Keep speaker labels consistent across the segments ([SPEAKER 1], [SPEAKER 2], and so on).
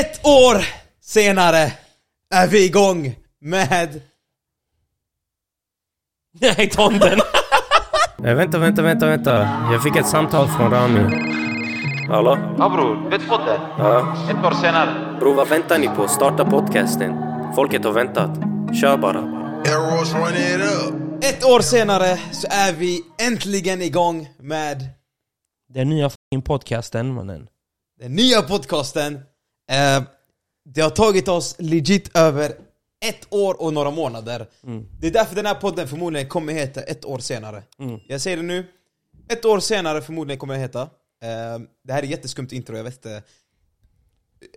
[SPEAKER 1] Ett år senare är vi igång med...
[SPEAKER 2] Nej, ta om den!
[SPEAKER 3] Nej, vänta, vänta, vänta, vänta. Jag fick ett samtal från Rami. Hallå?
[SPEAKER 4] Ja bror, vet podden?
[SPEAKER 3] Ja.
[SPEAKER 4] Ett år senare.
[SPEAKER 3] Bro, vad väntar ni på? Starta podcasten. Folket har väntat. Kör bara.
[SPEAKER 1] Ett år senare så är vi äntligen igång med
[SPEAKER 2] Den nya f***ing podcasten mannen.
[SPEAKER 1] den nya podcasten. Eh, det har tagit oss legit över ett år och några månader. Det är därför den här podden förmodligen kommer heta ett år senare. Jag säger det nu, ett år senare förmodligen kommer det heta. Eh, det här är jätteskumt intro, jag vet inte.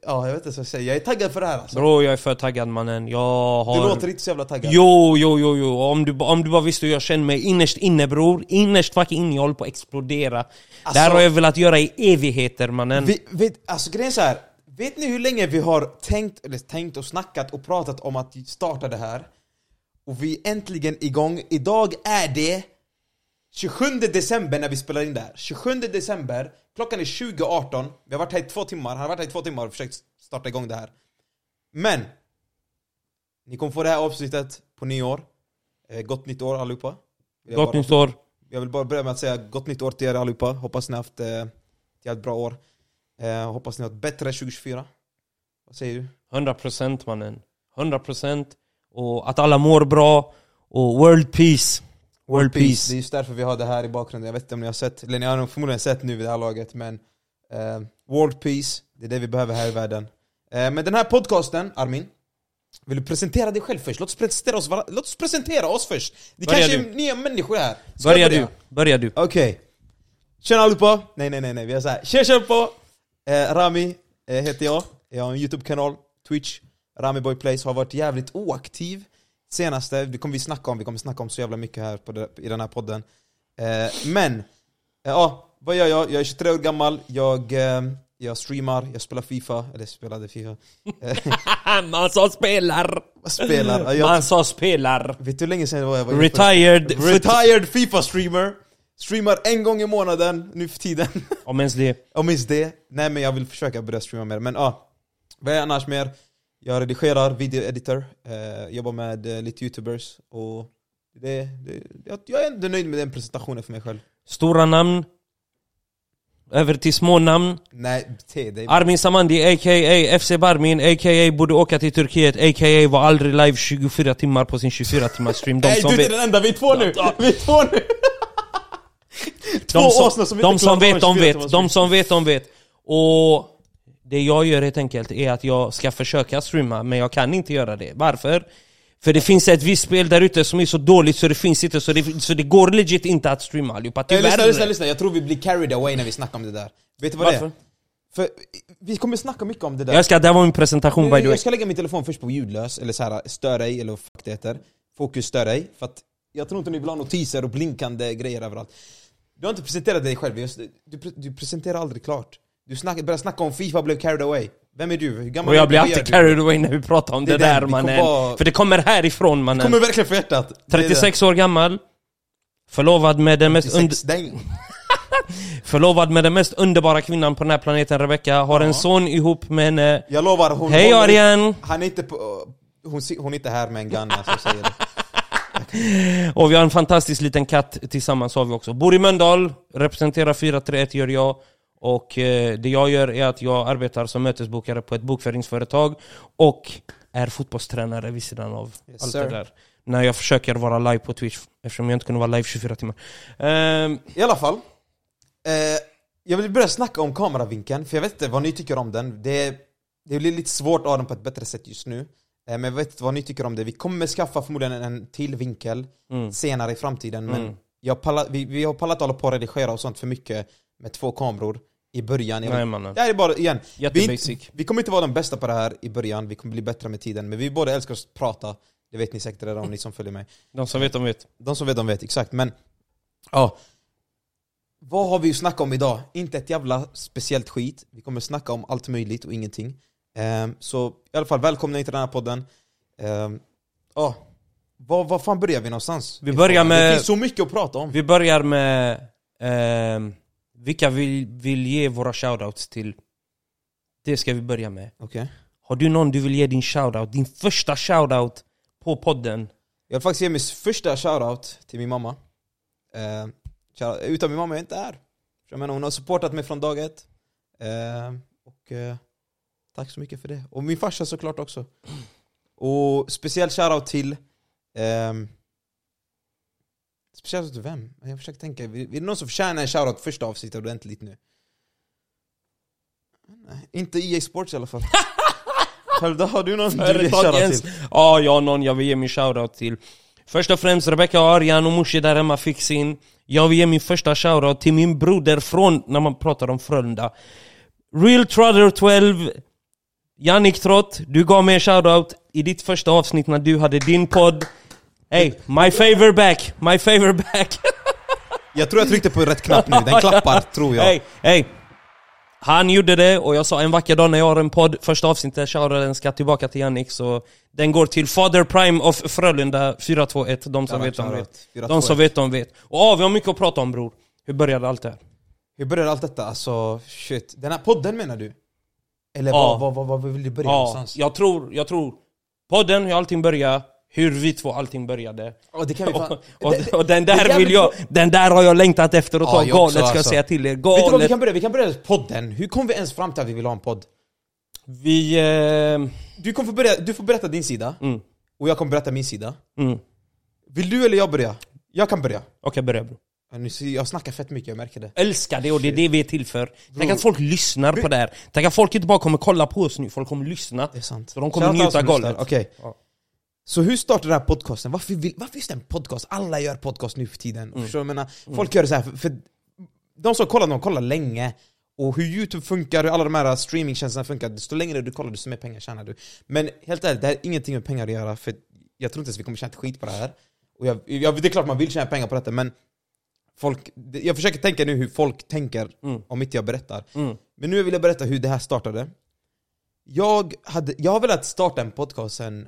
[SPEAKER 1] Ja, jag vet inte vad jag säga. Jag är taggad för det här alltså.
[SPEAKER 2] Bro, jag är för taggad mannen. Jag har...
[SPEAKER 1] Du låter inte så jävla taggad.
[SPEAKER 2] Jo, jo, jo, jo. Om du, om du bara visste hur jag känner mig innerst inne bror. Innerst fucking inne, jag håller på att explodera. det här
[SPEAKER 1] Alltså-
[SPEAKER 2] har jag velat göra i evigheter mannen.
[SPEAKER 1] Vi, vet, alltså grejen är så här. Vet ni hur länge vi har tänkt, eller tänkt och snackat och pratat om att starta det här? Och vi är äntligen igång. Idag är det 27 december när vi spelar in det här. 27 december, klockan är 20.18. Vi har varit här i två timmar, han har varit här i två timmar och försökt starta igång det här. Men! Ni kommer få det här avsnittet på nyår. Eh, gott nytt år allihopa. Jag
[SPEAKER 2] Gott nytt år.
[SPEAKER 1] jag vill bara börja med att säga gott nytt år till er allihopa. Hoppas ni har haft eh, ett jävligt bra år. Eh, hoppas ni har ett bättre 2024. Vad säger du?
[SPEAKER 2] 100% mannen. 100% och att alla mår bra och world peace. World
[SPEAKER 1] Det
[SPEAKER 2] peace.
[SPEAKER 1] är just därför vi har det här i bakgrunden. Jag vet inte om ni har sett, eller ni har nog förmodligen sett nu vid det här laget, men eh, World Peace, det är det vi behöver här i världen. Eh, men den här podcasten, Armin, vill du presentera dig själv först? Låt oss presentera oss, Låt oss presentera oss först! Det
[SPEAKER 2] Börja
[SPEAKER 1] kanske
[SPEAKER 2] du.
[SPEAKER 1] är nya människor här. Ska
[SPEAKER 2] Börja
[SPEAKER 1] börja?
[SPEAKER 2] du. Börja du.
[SPEAKER 1] Okej. Tjena allihopa! Nej nej nej nej, vi är såhär. Tjena tjena på! Eh, Rami eh, heter jag. Jag har en YouTube-kanal, Twitch. Rami Boy Plays har varit jävligt oaktiv senaste. Det kommer vi snacka om, vi kommer snacka om så jävla mycket här på det, i den här podden. Eh, men, ja, vad gör jag? Jag är 23 år gammal, jag, jag streamar, jag spelar FIFA, eller spelade FIFA.
[SPEAKER 2] Man sa spelar!
[SPEAKER 1] spelar? Ja, jag,
[SPEAKER 2] Man sa spelar!
[SPEAKER 1] vet du hur länge sedan det var jag var
[SPEAKER 2] Retired!
[SPEAKER 1] Retired FIFA-streamer! Streamar en gång i månaden nu för tiden.
[SPEAKER 2] Om ens det.
[SPEAKER 1] Om minst det. Nej men jag vill försöka börja streama mer. Men ja, vad är jag annars mer? Jag redigerar, videoeditor, eh, jobbar med eh, lite youtubers och det, det, jag, jag är ändå nöjd med den presentationen för mig själv.
[SPEAKER 2] Stora namn. Över till små namn.
[SPEAKER 1] Nej, te dig.
[SPEAKER 2] Armin Samandi a.k.a. FC Barmin a.k.a. borde åka till Turkiet a.k.a. var aldrig live 24 timmar på sin 24 timmars stream. De
[SPEAKER 1] Nej du är
[SPEAKER 2] vet,
[SPEAKER 1] den enda, vi är två nu! Vi är två nu! Två
[SPEAKER 2] de som,
[SPEAKER 1] som
[SPEAKER 2] de som vet, de
[SPEAKER 1] 24
[SPEAKER 2] vet. De som vet, de vet. Och det jag gör helt enkelt är att jag ska försöka streama, men jag kan inte göra det. Varför? För det finns ett visst spel där ute som är så dåligt så det finns inte, så det, så det går legit inte att streama allihopa.
[SPEAKER 1] Nej, lyssna, lyssna,
[SPEAKER 2] Tyvärr.
[SPEAKER 1] lyssna, jag tror vi blir carried away när vi snackar om det där. Vet du vad det
[SPEAKER 2] Varför?
[SPEAKER 1] är? För vi kommer snacka mycket om det där.
[SPEAKER 2] Jag ska, det här var min presentation by the way.
[SPEAKER 1] Jag ska lägga min telefon först på ljudlös, eller så här, stör ej, eller vad fuck det heter. Fokus stör ej, för att jag tror inte ni vill ha notiser och blinkande grejer överallt. Du har inte presenterat dig själv, du, pre- du presenterar aldrig klart. Du snack, börjar snacka om Fifa blev carried away. Vem är du? Hur gammal
[SPEAKER 2] Och jag blir alltid
[SPEAKER 1] du?
[SPEAKER 2] carried away när vi pratar om
[SPEAKER 1] Det
[SPEAKER 2] det, där mannen.
[SPEAKER 1] vara-
[SPEAKER 2] För det kommer härifrån mannen.
[SPEAKER 1] Kommer verkligen från hjärtat. Det är det.
[SPEAKER 2] 36 år gammal. Förlovad med den mest, und
[SPEAKER 1] 36, dang.
[SPEAKER 2] förlovad med den mest underbara kvinnan på den här planeten Rebecca. Har en son ihop med henne.
[SPEAKER 1] Jag lovar, hon
[SPEAKER 2] Hej Ariane!
[SPEAKER 1] Han är inte på... Hon, hon är inte här med en gun, alltså, säger det.
[SPEAKER 2] Och vi har en fantastisk liten katt tillsammans har vi också. Bor i Mölndal, representerar 431 gör jag. Och eh, det jag gör är att jag arbetar som mötesbokare på ett bokföringsföretag. Och är fotbollstränare vid sidan av
[SPEAKER 1] Yes,
[SPEAKER 2] allt
[SPEAKER 1] sir.
[SPEAKER 2] det där. När jag försöker vara live på Twitch, eftersom jag inte kunde vara live 24 timmar. Ehm,
[SPEAKER 1] I alla fall. Eh, jag vill börja snacka om kameravinkeln, för jag vet inte vad ni tycker om den. Det, det blir lite svårt att ha den på ett bättre sätt just nu. Eh, men jag vet inte vad ni tycker om det. Vi kommer skaffa förmodligen en till vinkel
[SPEAKER 2] Mm.
[SPEAKER 1] senare i framtiden. Men
[SPEAKER 2] Mm.
[SPEAKER 1] jag pallar, vi, vi har pallat hålla på att redigera och sånt för mycket med två kameror i början. Jag
[SPEAKER 2] Nej mannen.
[SPEAKER 1] det här är bara, igen, vi, vi kommer inte vara de bästa på det här i början, vi kommer bli bättre med tiden. Men vi båda älskar att prata, det vet ni säkert redan om ni som följer mig.
[SPEAKER 2] De som vet, de vet.
[SPEAKER 1] De som vet, de vet, exakt. Men, ja. Vad har vi att snacka om idag? Inte ett jävla speciellt skit. Vi kommer snacka om allt möjligt och ingenting. Ehm, så i alla fall, välkomna in till den här podden. Ehm, Ja, var, var fan börjar vi någonstans?
[SPEAKER 2] Vi börjar
[SPEAKER 1] Det
[SPEAKER 2] med-
[SPEAKER 1] finns så mycket att prata om.
[SPEAKER 2] Vi börjar med... ehm, vilka vi vill ge våra shoutouts till? Det ska vi börja med.
[SPEAKER 1] Okej.
[SPEAKER 2] Har du någon du vill ge din shoutout? Din första shoutout på podden?
[SPEAKER 1] Jag vill faktiskt ge min första shoutout till min mamma. Eh, utan min mamma är jag inte här. Jag menar, hon har supportat mig från dag ett. Eh, och eh, tack så mycket för det. Och min farsa såklart också. Och speciellt shoutout till... ehm, speciellt till vem? Jag försöker tänka. Är det någon som förtjänar en shoutout första avsnittet ordentligt nu? Nej, inte EA Sports i alla fall. Själv då, har du någon du vill shoutout till?
[SPEAKER 2] Ja, jag har någon jag vill ge min shoutout till. Först och främst Rebecca och Arjan och Morsi där hemma fick sin. Jag vill ge min första shoutout till min broder från, när man pratar om Frölunda. Real Trotter 12, Jannik Trott, du gav mig en shoutout i ditt första avsnitt när du hade din podd. Hey, my favor back, my favor back.
[SPEAKER 1] Jag tror jag tryckte på rätt knapp nu, den klappar tror jag.
[SPEAKER 2] Hey, hey. Han gjorde det och jag sa en vacker dag när jag har en podd, första avsnittet, shoutouten ska tillbaka till Jannik så Den går till Father Prime of Frölunda 421, de som vet de vet.
[SPEAKER 1] 421.
[SPEAKER 2] De som vet de vet. Och ja, vi har mycket att prata om bror. Hur började allt det här?
[SPEAKER 1] Hur började allt detta? Alltså, shit. Den här podden menar du? Eller
[SPEAKER 2] Ja.
[SPEAKER 1] vad, vad, vad, vill du börja
[SPEAKER 2] Ja,
[SPEAKER 1] någonstans?
[SPEAKER 2] jag tror, jag tror Podden, hur allting började, hur vi två allting började.
[SPEAKER 1] Ja, det kan vi fan...
[SPEAKER 2] Och, och, och den där vill jag, den där har jag längtat efter att
[SPEAKER 1] Ja,
[SPEAKER 2] ta
[SPEAKER 1] jag också,
[SPEAKER 2] galet ska jag
[SPEAKER 1] alltså.
[SPEAKER 2] säga till er.
[SPEAKER 1] Vet du vad vi
[SPEAKER 2] Galet!
[SPEAKER 1] kan börja? Vi kan börja podden. Hur kom vi ens fram till att vi vill ha en podd?
[SPEAKER 2] Vi... Eh,
[SPEAKER 1] Du, kommer få börja, du får berätta din sida,
[SPEAKER 2] mm,
[SPEAKER 1] och jag kommer berätta min sida.
[SPEAKER 2] mm.
[SPEAKER 1] Vill du eller jag börja? Jag kan börja.
[SPEAKER 2] Okej, börja bror.
[SPEAKER 1] Ja, nu ser- Jag snackar fett mycket, jag märker det.
[SPEAKER 2] älskar det och det är det vi är till för. Tänk att folk lyssnar på det här. Tänk att folk inte bara kommer kolla på oss nu, folk kommer lyssna.
[SPEAKER 1] Det är sant.
[SPEAKER 2] Så de kommer
[SPEAKER 1] Shout out
[SPEAKER 2] njuta
[SPEAKER 1] lyssnar. Okej.
[SPEAKER 2] Ja.
[SPEAKER 1] Så hur startade den här podcasten? Varför, vill, varför just en podcast? Alla gör podcast nu för tiden.
[SPEAKER 2] Mm.
[SPEAKER 1] Jag menar, folk gör det så här för, för de som kollar, de kollar länge. Och hur youtube funkar, hur alla de här streamingtjänsterna funkar, desto längre du kollar desto mer pengar tjänar du. Men helt ärligt, det här har ingenting med pengar att göra, för jag tror inte ens vi kommer tjäna ett skit på det här. Och jag, jag, det är klart man vill tjäna pengar på detta, men folk, jag försöker tänka nu hur folk tänker
[SPEAKER 2] Mm.
[SPEAKER 1] om inte jag berättar.
[SPEAKER 2] Mm.
[SPEAKER 1] Men nu vill jag berätta hur det här startade. Jag, hade, jag har velat starta en podcast sen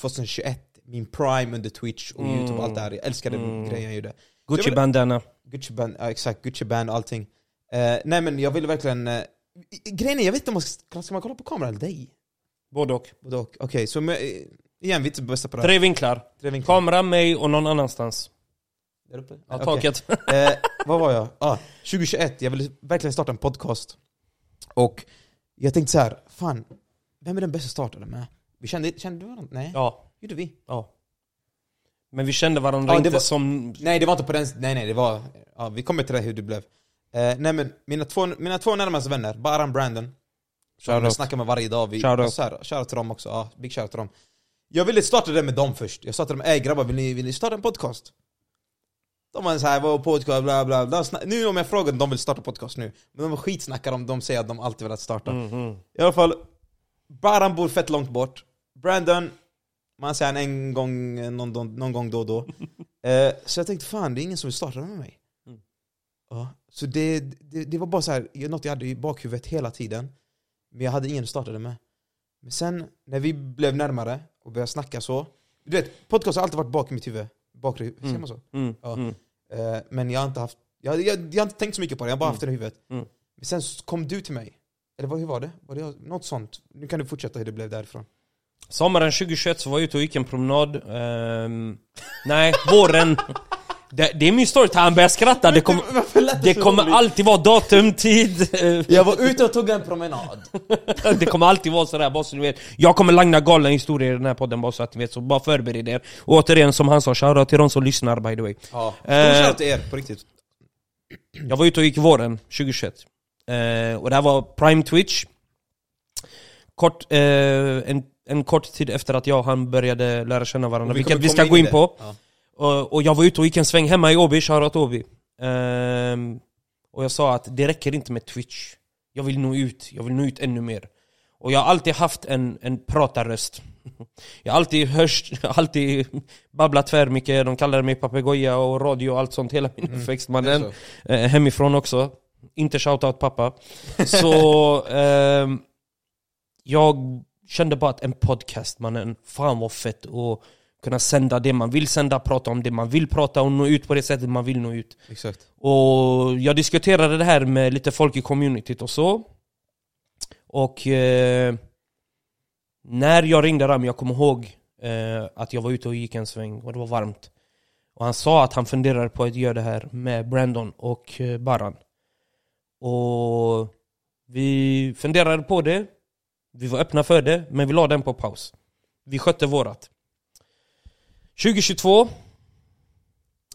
[SPEAKER 1] 2021, min prime under Twitch och
[SPEAKER 2] Mm.
[SPEAKER 1] youtube och allt det här. Jag älskade
[SPEAKER 2] Mm.
[SPEAKER 1] grejen jag gjorde.
[SPEAKER 2] Gucci
[SPEAKER 1] Jag
[SPEAKER 2] bandana.
[SPEAKER 1] Gucci band, ja, exakt, Gucci band och allting. Eh, nej men jag ville verkligen... Uh, grejen är, jag vet inte om man ska, ska man kolla på kameran eller dig?
[SPEAKER 2] Både och.
[SPEAKER 1] Både och. Okej, så med, eh, igen, vi är inte bästa på det här.
[SPEAKER 2] Tre vinklar.
[SPEAKER 1] Tre vinklar.
[SPEAKER 2] Kamera, mig och någon annanstans.
[SPEAKER 1] Där uppe?
[SPEAKER 2] Ja,
[SPEAKER 1] Okej.
[SPEAKER 2] taket.
[SPEAKER 1] Eh, vad var jag? Ah, 2021, jag ville verkligen starta en podcast. Och jag tänkte så här, fan, vem är den bästa startade med? Vi kände, kände du varandra? Nej,
[SPEAKER 2] Ja,
[SPEAKER 1] gjorde vi?
[SPEAKER 2] ja. Men vi kände varandra
[SPEAKER 1] Ja, det
[SPEAKER 2] inte
[SPEAKER 1] var-
[SPEAKER 2] som...
[SPEAKER 1] Nej det var inte på den, nej nej det var, ja, vi kommer till det hur det blev. Eh, nej men mina två, mina två närmaste vänner, Baran Brandon, jag snackar med varje dag, vi,
[SPEAKER 2] Shoutout.
[SPEAKER 1] så här, shoutout till dem också, ja, big shoutout till dem. Jag ville starta det med dem först, jag sa till dem ey grabbar vill ni, vill ni starta en podcast? De var såhär, vad podcast, bla bla bla. Nu om jag frågar om de vill starta podcast nu, men de skitsnackar om de säger att de alltid velat starta.
[SPEAKER 2] Mhm.
[SPEAKER 1] I alla fall, Baran bor fett långt bort. Brandon, man säger han en gång, någon, någon, gång då och då. eh, så jag tänkte fan, det är ingen som vill starta med mig.
[SPEAKER 2] Mm.
[SPEAKER 1] Ja, så det, det, det var bara så här, något jag hade i bakhuvudet hela tiden. Men jag hade ingen att starta det med. Men sen när vi blev närmare och började snacka så. Du vet, podcast har alltid varit bak i mitt huvud. Bakre,
[SPEAKER 2] Mm.
[SPEAKER 1] säger man så?
[SPEAKER 2] Mm.
[SPEAKER 1] Ja.
[SPEAKER 2] Mm.
[SPEAKER 1] Eh, men jag har inte haft, jag, jag, jag har inte tänkt så mycket på det, jag har bara
[SPEAKER 2] Mm.
[SPEAKER 1] haft det i huvudet.
[SPEAKER 2] Mm.
[SPEAKER 1] Men sen kom du till mig. Eller vad, hur var det? Var det något sånt? Nu kan du fortsätta hur det blev därifrån.
[SPEAKER 2] Sommaren 2021 så var jag ute och gick en promenad. Ehm, nej, våren. Det, det är min story, han börjar skratta. Det, kom, det kommer alltid vara datum, tid.
[SPEAKER 1] Jag var ute och tog en promenad.
[SPEAKER 2] Det kommer alltid vara sådär, bara så du vet. Jag kommer lagna galna historier i den här podden bara så att ni vet, så bara förbered er. Och återigen, som han sa, shoutout till de som lyssnar by the way.
[SPEAKER 1] Ja,
[SPEAKER 2] Eh,
[SPEAKER 1] till er, på riktigt.
[SPEAKER 2] Jag var ute och gick våren 2021. Eh, och det här var Prime Twitch. Kort, eh, en, en kort tid efter att jag och han började lära känna varandra,
[SPEAKER 1] vi
[SPEAKER 2] vilket vi ska gå in
[SPEAKER 1] det.
[SPEAKER 2] på.
[SPEAKER 1] Ja.
[SPEAKER 2] Och, och jag var ute och gick en sväng hemma i Åby, shoutout Åby. Ehm, och jag sa att det räcker inte med Twitch. Jag vill nå ut, jag vill nå ut ännu mer. Och jag har alltid haft en, en pratarröst. Jag har alltid hörst, alltid babblat tvärmycket, de kallade mig papegoja och radio och allt sånt hela min uppväxt
[SPEAKER 1] Mm. Är
[SPEAKER 2] mannen. Eh, hemifrån också. Inte shoutout pappa. Så ehm, jag kände bara att en podcast mannen, fan vad fett att kunna sända det man vill sända, prata om det man vill prata och nå ut på det sättet man vill nå ut.
[SPEAKER 1] Exakt.
[SPEAKER 2] Och jag diskuterade det här med lite folk i communityt och så. Och eh, när jag ringde Rami, jag kommer ihåg eh, att jag var ute och gick en sväng och det var varmt. Och han sa att han funderar på att göra det här med Brandon och eh, Baran. Och vi funderade på det, vi var öppna för det, men vi la den på paus. Vi skötte vårat. 2022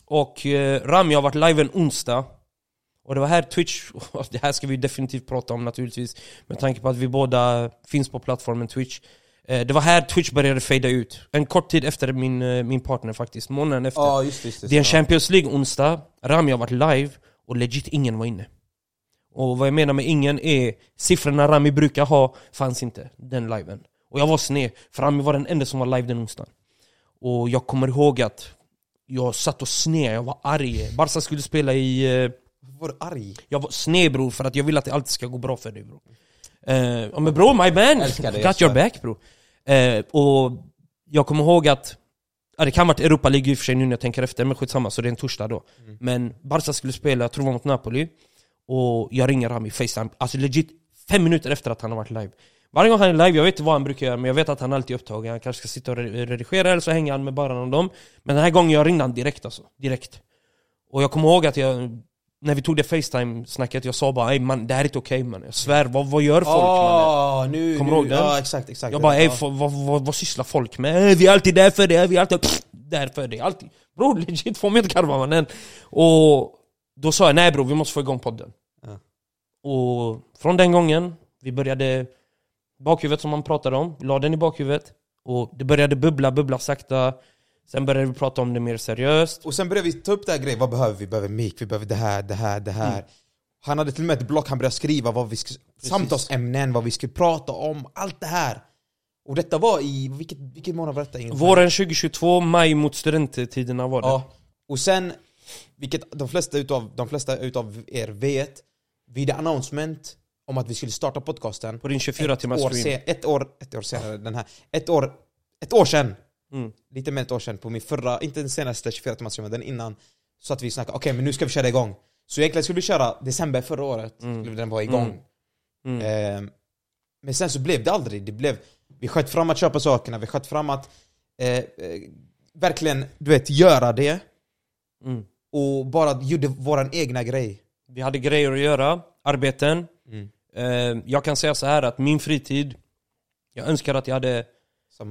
[SPEAKER 2] och eh, Rami har varit live en onsdag. Och det var här Twitch, det här ska vi definitivt prata om naturligtvis Med tanke på att vi båda finns på plattformen Twitch. Eh, Det var här Twitch började fejda ut. En kort tid efter min, eh, min partner faktiskt, månaden efter.
[SPEAKER 1] Ja just det, just det.
[SPEAKER 2] Är en. Champions League-onsdag, Rami har varit live och legit ingen var inne. Och vad jag menar med ingen är, siffrorna Rami brukar ha fanns inte den liven. Och jag var sned, för Rami var den enda som var live den onsdagen Och jag kommer ihåg att jag satt och sned, jag var arg. Barca skulle spela i eh,
[SPEAKER 1] Var du arg?
[SPEAKER 2] jag var sned bror för att jag vill att det alltid ska gå bra för dig bror eh, ja, Men bror, my man!
[SPEAKER 1] Jag
[SPEAKER 2] Got your back bror eh, Och jag kommer ihåg att Ja det kan varit Europa League i och för sig nu när jag tänker efter, men skitsamma så det är en torsdag då.
[SPEAKER 1] Mm.
[SPEAKER 2] Men Barca skulle spela, jag tror det var mot Napoli. Och jag ringer Rami Facetime, alltså legit fem minuter efter att han har varit live Varje gång han är live, jag vet inte vad han brukar göra men jag vet att han alltid är upptagen. Han kanske ska sitta och re- redigera eller så hänger han med bara om dem. Men den här gången jag ringde han direkt alltså, direkt. Och jag kommer ihåg att jag när vi tog det Facetime-snacket, jag sa bara ey man, det här är inte okej man. Jag svär, vad, vad gör folk mannen?
[SPEAKER 1] Ah, nu,
[SPEAKER 2] Kommer du ihåg den?
[SPEAKER 1] Ja exakt, exakt.
[SPEAKER 2] Jag bara ey, vad, vad, vad, sysslar folk med? Vi är alltid där för det, vi är alltid pff, där för det, alltid. Bror legit, få mig inte karva mannen Och då sa jag nej bror, vi måste få igång podden.
[SPEAKER 1] Ja.
[SPEAKER 2] Och från den gången, vi började Bakhuvudet som man pratade om, la den i bakhuvudet. Och det började bubbla, bubbla sakta. Sen började vi prata om det mer seriöst.
[SPEAKER 1] Och sen började vi ta upp det här grejen, vad behöver vi? Vi behöver mic, vi behöver det här, det här, det här. Han hade till och med ett block, han började skriva vad vi skulle, samtalsämnen, vad vi skulle prata om, allt det här. Och detta var i, vilket, vilken månad var detta? ungefär?
[SPEAKER 2] Våren 2022, maj mot studenttiderna var det.
[SPEAKER 1] Ja, och sen, vilket de flesta utav, de flesta utav er vet Vid announcement om att vi skulle starta podcasten
[SPEAKER 2] På din 24
[SPEAKER 1] ett
[SPEAKER 2] timmars
[SPEAKER 1] år,
[SPEAKER 2] stream.
[SPEAKER 1] sen, ett, år, ett år senare, den här, ett år, ett år sedan.
[SPEAKER 2] Mm.
[SPEAKER 1] Lite mer än ett år sedan på min förra, inte den senaste 24 timmars streamen, den innan. Så att vi snackade, okej men nu ska vi köra igång. Så egentligen skulle vi köra december förra året,
[SPEAKER 2] Mm.
[SPEAKER 1] skulle den vara igång.
[SPEAKER 2] Mm.
[SPEAKER 1] Ehm, Men sen så blev det aldrig, det blev Vi sköt fram att köpa sakerna, vi sköt fram att eh, eh, Verkligen, du vet, göra det.
[SPEAKER 2] Mm.
[SPEAKER 1] Och bara gjorde våran egna grej.
[SPEAKER 2] Vi hade grejer att göra, arbeten.
[SPEAKER 1] Mm.
[SPEAKER 2] Eh, Jag kan säga så här att min fritid Jag önskar att jag hade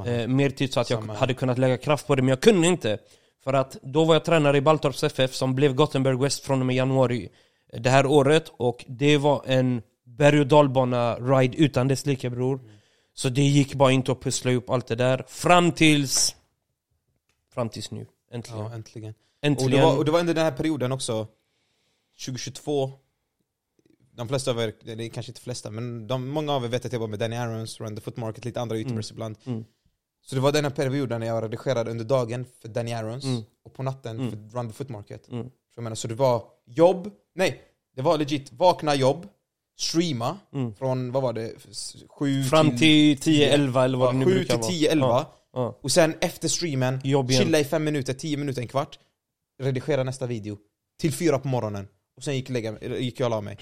[SPEAKER 2] eh, mer tid så att jag
[SPEAKER 1] Samma
[SPEAKER 2] hade kunnat lägga kraft på det Men jag kunde inte. För att då var jag tränare i Baltorps FF som blev Gothenburg West från och med januari eh, Det här året. Och det var en berg och dalbana-ride utan dess like bror. Så det gick bara inte att pussla ihop allt det där. Fram tills Fram tills nu, äntligen.
[SPEAKER 1] Ja, äntligen.
[SPEAKER 2] Äntligen
[SPEAKER 1] Och det, var, och det var under den här perioden också. 2022 De flesta av er, det är kanske inte flesta, men de, många av er vet att jag var med Danny Arons, Run the Foot Market, lite andra youtubers ibland
[SPEAKER 2] Mm.
[SPEAKER 1] Så det var den här perioden när jag redigerade under dagen för Danny Arons
[SPEAKER 2] Mm.
[SPEAKER 1] och på natten
[SPEAKER 2] Mm.
[SPEAKER 1] för Run the Foot Market
[SPEAKER 2] Mm.
[SPEAKER 1] så, menar, så det var jobb, nej, det var legit vakna jobb, streama
[SPEAKER 2] Mm.
[SPEAKER 1] från, vad var det, 7
[SPEAKER 2] Fram till 10-11 eller vad det nu
[SPEAKER 1] 7
[SPEAKER 2] brukar
[SPEAKER 1] till
[SPEAKER 2] vara
[SPEAKER 1] 10, 11
[SPEAKER 2] Ja, ja.
[SPEAKER 1] och sen efter streamen, chilla i 5 minuter, 10 minuter, en kvart Redigera nästa video Till 4 på morgonen Och sen gick, lägga, eller gick jag och la mig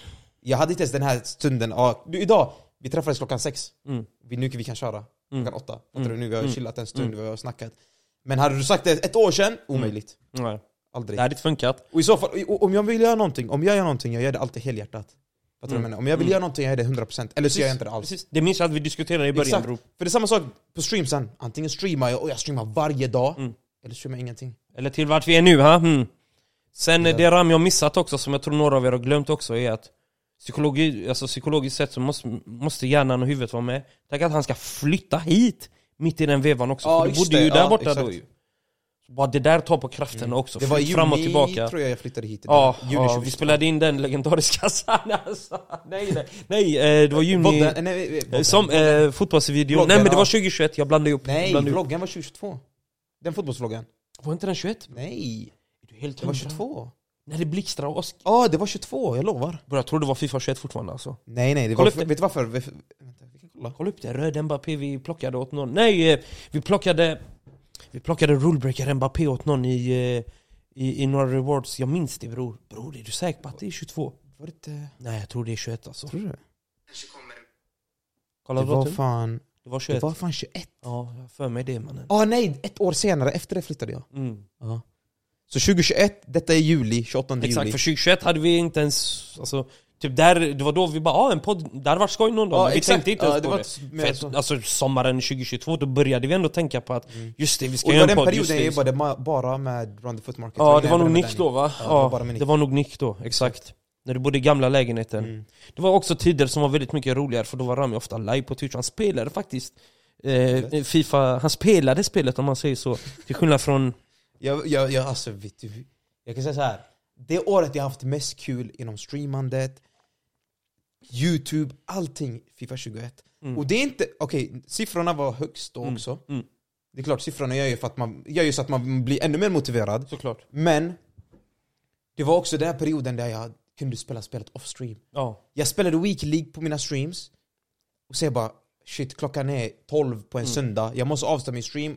[SPEAKER 1] Jag hade inte ens den här stunden, ja, du, idag, vi träffades klockan 6
[SPEAKER 2] Mm.
[SPEAKER 1] vi, Nu kan vi kan köra
[SPEAKER 2] Mm.
[SPEAKER 1] klockan 8 Fattar
[SPEAKER 2] Mm.
[SPEAKER 1] du? Nu vi har
[SPEAKER 2] Mm.
[SPEAKER 1] chillat en stund,
[SPEAKER 2] Mm.
[SPEAKER 1] vi har snackat Men hade du sagt det ett år sedan, omöjligt
[SPEAKER 2] Nej.
[SPEAKER 1] Aldrig
[SPEAKER 2] Det hade inte funkat
[SPEAKER 1] Och i så fall, om jag vill göra någonting, om jag gör någonting, jag gör det alltid helhjärtat Fattar du jag
[SPEAKER 2] Mm.
[SPEAKER 1] menar? Om jag vill
[SPEAKER 2] Mm.
[SPEAKER 1] göra någonting, jag gör det 100% Eller så gör jag inte det alls
[SPEAKER 2] Precis. Det minns jag att vi diskuterade i början
[SPEAKER 1] Exakt.
[SPEAKER 2] bror
[SPEAKER 1] För det är samma sak på streamsen, antingen streamar jag och jag streamar varje dag
[SPEAKER 2] Mm.
[SPEAKER 1] Eller streamar jag ingenting
[SPEAKER 2] Eller till vart vi är nu ha? Sen
[SPEAKER 1] Ja.
[SPEAKER 2] det Rami har missat också, som jag tror några av er har glömt också, är att psykologi, alltså psykologiskt sett så måste, måste hjärnan och huvudet vara med. Tänk att han ska flytta hit mitt i den vevan också,
[SPEAKER 1] Ja,
[SPEAKER 2] för du bodde ju
[SPEAKER 1] det.
[SPEAKER 2] där
[SPEAKER 1] Ja,
[SPEAKER 2] borta
[SPEAKER 1] exakt.
[SPEAKER 2] då ju. Bara det där tar på krafterna också,
[SPEAKER 1] Det var i
[SPEAKER 2] Flytt fram och
[SPEAKER 1] juni,
[SPEAKER 2] tillbaka.
[SPEAKER 1] tror jag jag flyttade hit
[SPEAKER 2] Ja,
[SPEAKER 1] juni
[SPEAKER 2] ja,
[SPEAKER 1] 22.
[SPEAKER 2] vi spelade in den legendariska alltså, Nej, nej, nej, eh, det var juni...
[SPEAKER 1] Vodden, nej, nej,
[SPEAKER 2] Eh. Som eh, fotbollsvideo, nej men det var 2021, jag blandade ihop
[SPEAKER 1] Nej,
[SPEAKER 2] blandade
[SPEAKER 1] vloggen var 2022 Den fotbollsvloggen
[SPEAKER 2] Var inte den 21?
[SPEAKER 1] Nej,
[SPEAKER 2] Är du helt
[SPEAKER 1] det var
[SPEAKER 2] hundra?
[SPEAKER 1] 22
[SPEAKER 2] När det blixtrade och åsk...
[SPEAKER 1] Ja, det var 22, jag lovar
[SPEAKER 2] Bro, jag tror det var Fifa 21 fortfarande alltså
[SPEAKER 1] Nej nej, det
[SPEAKER 2] Kolla
[SPEAKER 1] var,
[SPEAKER 2] upp det.
[SPEAKER 1] vet du varför? Vänta, vi kan kolla
[SPEAKER 2] Kolla upp det, röd Mbappé vi plockade åt någon Nej, eh, vi plockade Vi plockade rulebreaker Mbappé åt någon i, eh, i, i några rewards Jag minns det bror Bror, är du säker på att det är 22?
[SPEAKER 1] Var det inte...
[SPEAKER 2] Nej jag tror det är 21 alltså
[SPEAKER 1] Tror du det?
[SPEAKER 2] Kolla
[SPEAKER 1] Det var fan,
[SPEAKER 2] Det var
[SPEAKER 1] det
[SPEAKER 2] 21.
[SPEAKER 1] var fan 21.
[SPEAKER 2] Ja, jag har för mig det mannen.
[SPEAKER 1] Ah nej, ett år senare, efter det flyttade jag.
[SPEAKER 2] Mm.
[SPEAKER 1] Så 2021, detta är juli, 28
[SPEAKER 2] Exakt,
[SPEAKER 1] juli.
[SPEAKER 2] för 2021 hade vi inte ens... Alltså, typ där, det var då vi bara ah, en podd, det hade varit skoj någon dag.
[SPEAKER 1] Ja,
[SPEAKER 2] men vi
[SPEAKER 1] exakt.
[SPEAKER 2] tänkte inte
[SPEAKER 1] Ja,
[SPEAKER 2] ens
[SPEAKER 1] det
[SPEAKER 2] på
[SPEAKER 1] var
[SPEAKER 2] det. För
[SPEAKER 1] så.
[SPEAKER 2] alltså sommaren 2022, då började vi ändå tänka på att just det, vi ska
[SPEAKER 1] Och det
[SPEAKER 2] göra
[SPEAKER 1] var
[SPEAKER 2] en
[SPEAKER 1] den
[SPEAKER 2] podd.
[SPEAKER 1] Perioden
[SPEAKER 2] det,
[SPEAKER 1] jag
[SPEAKER 2] just det.
[SPEAKER 1] jobbade ma- bara med Run the Foot Market.
[SPEAKER 2] Ja, det var nog
[SPEAKER 1] jag
[SPEAKER 2] Nick då va?
[SPEAKER 1] Ja, det var
[SPEAKER 2] Ja, det var nog Nick då, exakt. När du bodde i gamla lägenheten.
[SPEAKER 1] Mm.
[SPEAKER 2] Det var också tider som var väldigt mycket roligare för då var Rami ofta live på Twitch. Han spelade faktiskt eh, Fifa, han spelade spelet om man säger så. Till skillnad från...
[SPEAKER 1] Jag, jag, jag, alltså, vet du, jag kan säga så här. Det året jag haft mest kul inom streamandet, Youtube, allting Fifa 21.
[SPEAKER 2] Mm.
[SPEAKER 1] Och det är inte, okej, siffrorna var högst då
[SPEAKER 2] Mm.
[SPEAKER 1] också.
[SPEAKER 2] Mm.
[SPEAKER 1] Det är klart, siffrorna gör ju, för att man, gör ju så att man blir ännu mer motiverad.
[SPEAKER 2] Såklart.
[SPEAKER 1] Men, det var också den här perioden där jag kunde spela spelet off-stream.
[SPEAKER 2] Ja.
[SPEAKER 1] Jag spelade Week League på mina streams, och så jag bara shit klockan är 12 på en
[SPEAKER 2] Mm.
[SPEAKER 1] söndag, jag måste avsluta min stream.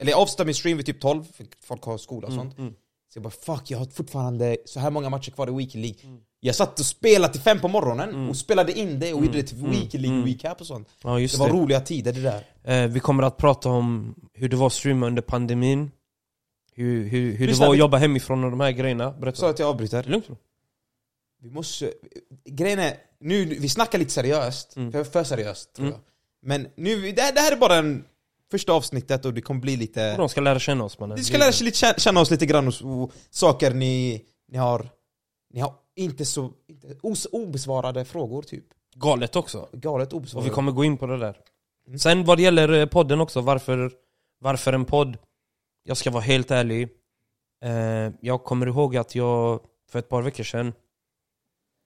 [SPEAKER 1] Eller jag avslutar min stream vid typ 12, för folk har skola och sånt.
[SPEAKER 2] Mm.
[SPEAKER 1] Så jag bara fuck, jag har fortfarande så här många matcher kvar i Week League.
[SPEAKER 2] Mm.
[SPEAKER 1] Jag satt och spelade till fem på morgonen och spelade in det och gjorde det till
[SPEAKER 2] Mm.
[SPEAKER 1] Week League
[SPEAKER 2] Mm.
[SPEAKER 1] recap och sånt.
[SPEAKER 2] Ja, just
[SPEAKER 1] Det var
[SPEAKER 2] det.
[SPEAKER 1] roliga tider det där.
[SPEAKER 2] Eh, vi kommer att prata om hur det var att streama under pandemin. Hur, hur, hur det
[SPEAKER 1] Lyssna,
[SPEAKER 2] var att jobba hemifrån och de här grejerna.
[SPEAKER 1] Så
[SPEAKER 2] Berätta.
[SPEAKER 1] att jag avbryter.
[SPEAKER 2] Lugnt.
[SPEAKER 1] Vi måste... Grejen är, nu, vi snackar lite seriöst,
[SPEAKER 2] Mm.
[SPEAKER 1] för, för seriöst tror
[SPEAKER 2] Mm.
[SPEAKER 1] jag. Men nu, det, här- det här är bara en första avsnittet och det kommer bli lite...
[SPEAKER 2] De ska lära känna oss mannen.
[SPEAKER 1] Ni ska lära sig lite, känna- oss lite grann och, och saker ni, ni har... Ni har inte så... Inte, os, obesvarade frågor typ.
[SPEAKER 2] Galet också.
[SPEAKER 1] Galet
[SPEAKER 2] Och
[SPEAKER 1] obesvarade.
[SPEAKER 2] vi kommer gå in på det där.
[SPEAKER 1] Mm.
[SPEAKER 2] Sen vad det gäller eh, podden också, varför, varför en podd? Jag ska vara helt ärlig. Eh, jag kommer ihåg att jag för ett par veckor sedan,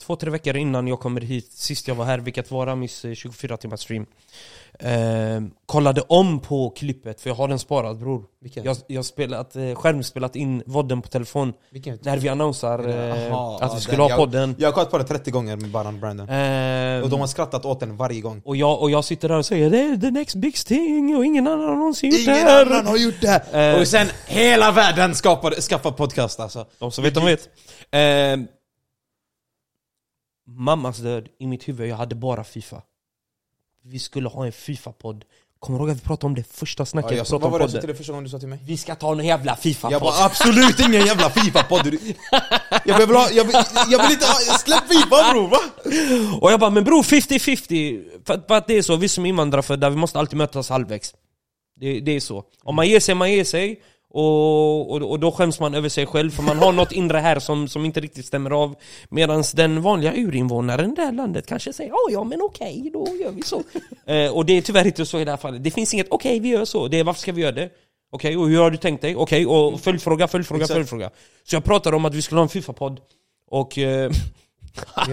[SPEAKER 2] två, tre veckor innan jag kommer hit, sist jag var här, vilket var Ramis eh, 24 timmars stream. Eh, kollade om på klippet, för jag har den sparad bror.
[SPEAKER 1] Vilken?
[SPEAKER 2] Jag jag spelat, eh, skärmspelat in vodden på telefon
[SPEAKER 1] Vilken?
[SPEAKER 2] när vi annonsar eh,
[SPEAKER 1] Aha,
[SPEAKER 2] att vi skulle
[SPEAKER 1] den-
[SPEAKER 2] ha podden.
[SPEAKER 1] Jag har kollat på den 30 gånger med Baran Brandon.
[SPEAKER 2] Eh,
[SPEAKER 1] Och de har skrattat åt den varje gång.
[SPEAKER 2] och, jag, och jag sitter där och säger det är the next big thing och ingen annan har någonsin gjort det
[SPEAKER 1] Ingen
[SPEAKER 2] här.
[SPEAKER 1] annan har gjort det här!
[SPEAKER 2] Eh.
[SPEAKER 1] och sen hela världen skapade, skaffade podcast alltså.
[SPEAKER 2] De som vet, de vet. Mammas död i mitt huvud, jag hade bara Fifa. Vi skulle ha en Fifa-podd. Kommer du ihåg att vi pratade om det första snacket
[SPEAKER 1] Ja,
[SPEAKER 2] vi
[SPEAKER 1] jag, vad var det jag sa till dig första gången du sa till mig?
[SPEAKER 2] Vi ska ta en jävla Fifa-podd.
[SPEAKER 1] Jag bara absolut ingen jävla Fifa-podd! Du- Jag jag, vill, jag vill inte ha, släpp Fifa bror va?
[SPEAKER 2] Och jag bara, men bror 50-50. För, för att det är så, vi som är invandrarfödda, vi måste alltid mötas halvvägs. Det, det är så. Om man ger sig, man ger sig. Och, och, och då skäms man över sig själv, för man har något inre här som, som inte riktigt stämmer av. Medan den vanliga urinvånaren i det här landet kanske säger oh, ja men okej, då gör vi så. eh, och det är tyvärr inte så i det här fallet. Det finns inget okej, vi gör så. Det är varför ska vi göra det? Okej, och hur har du tänkt dig? Okej, och följdfråga, följdfråga,
[SPEAKER 1] Exakt.
[SPEAKER 2] följdfråga. Så jag pratade om att vi skulle ha en FIFA-podd. Och... Eh,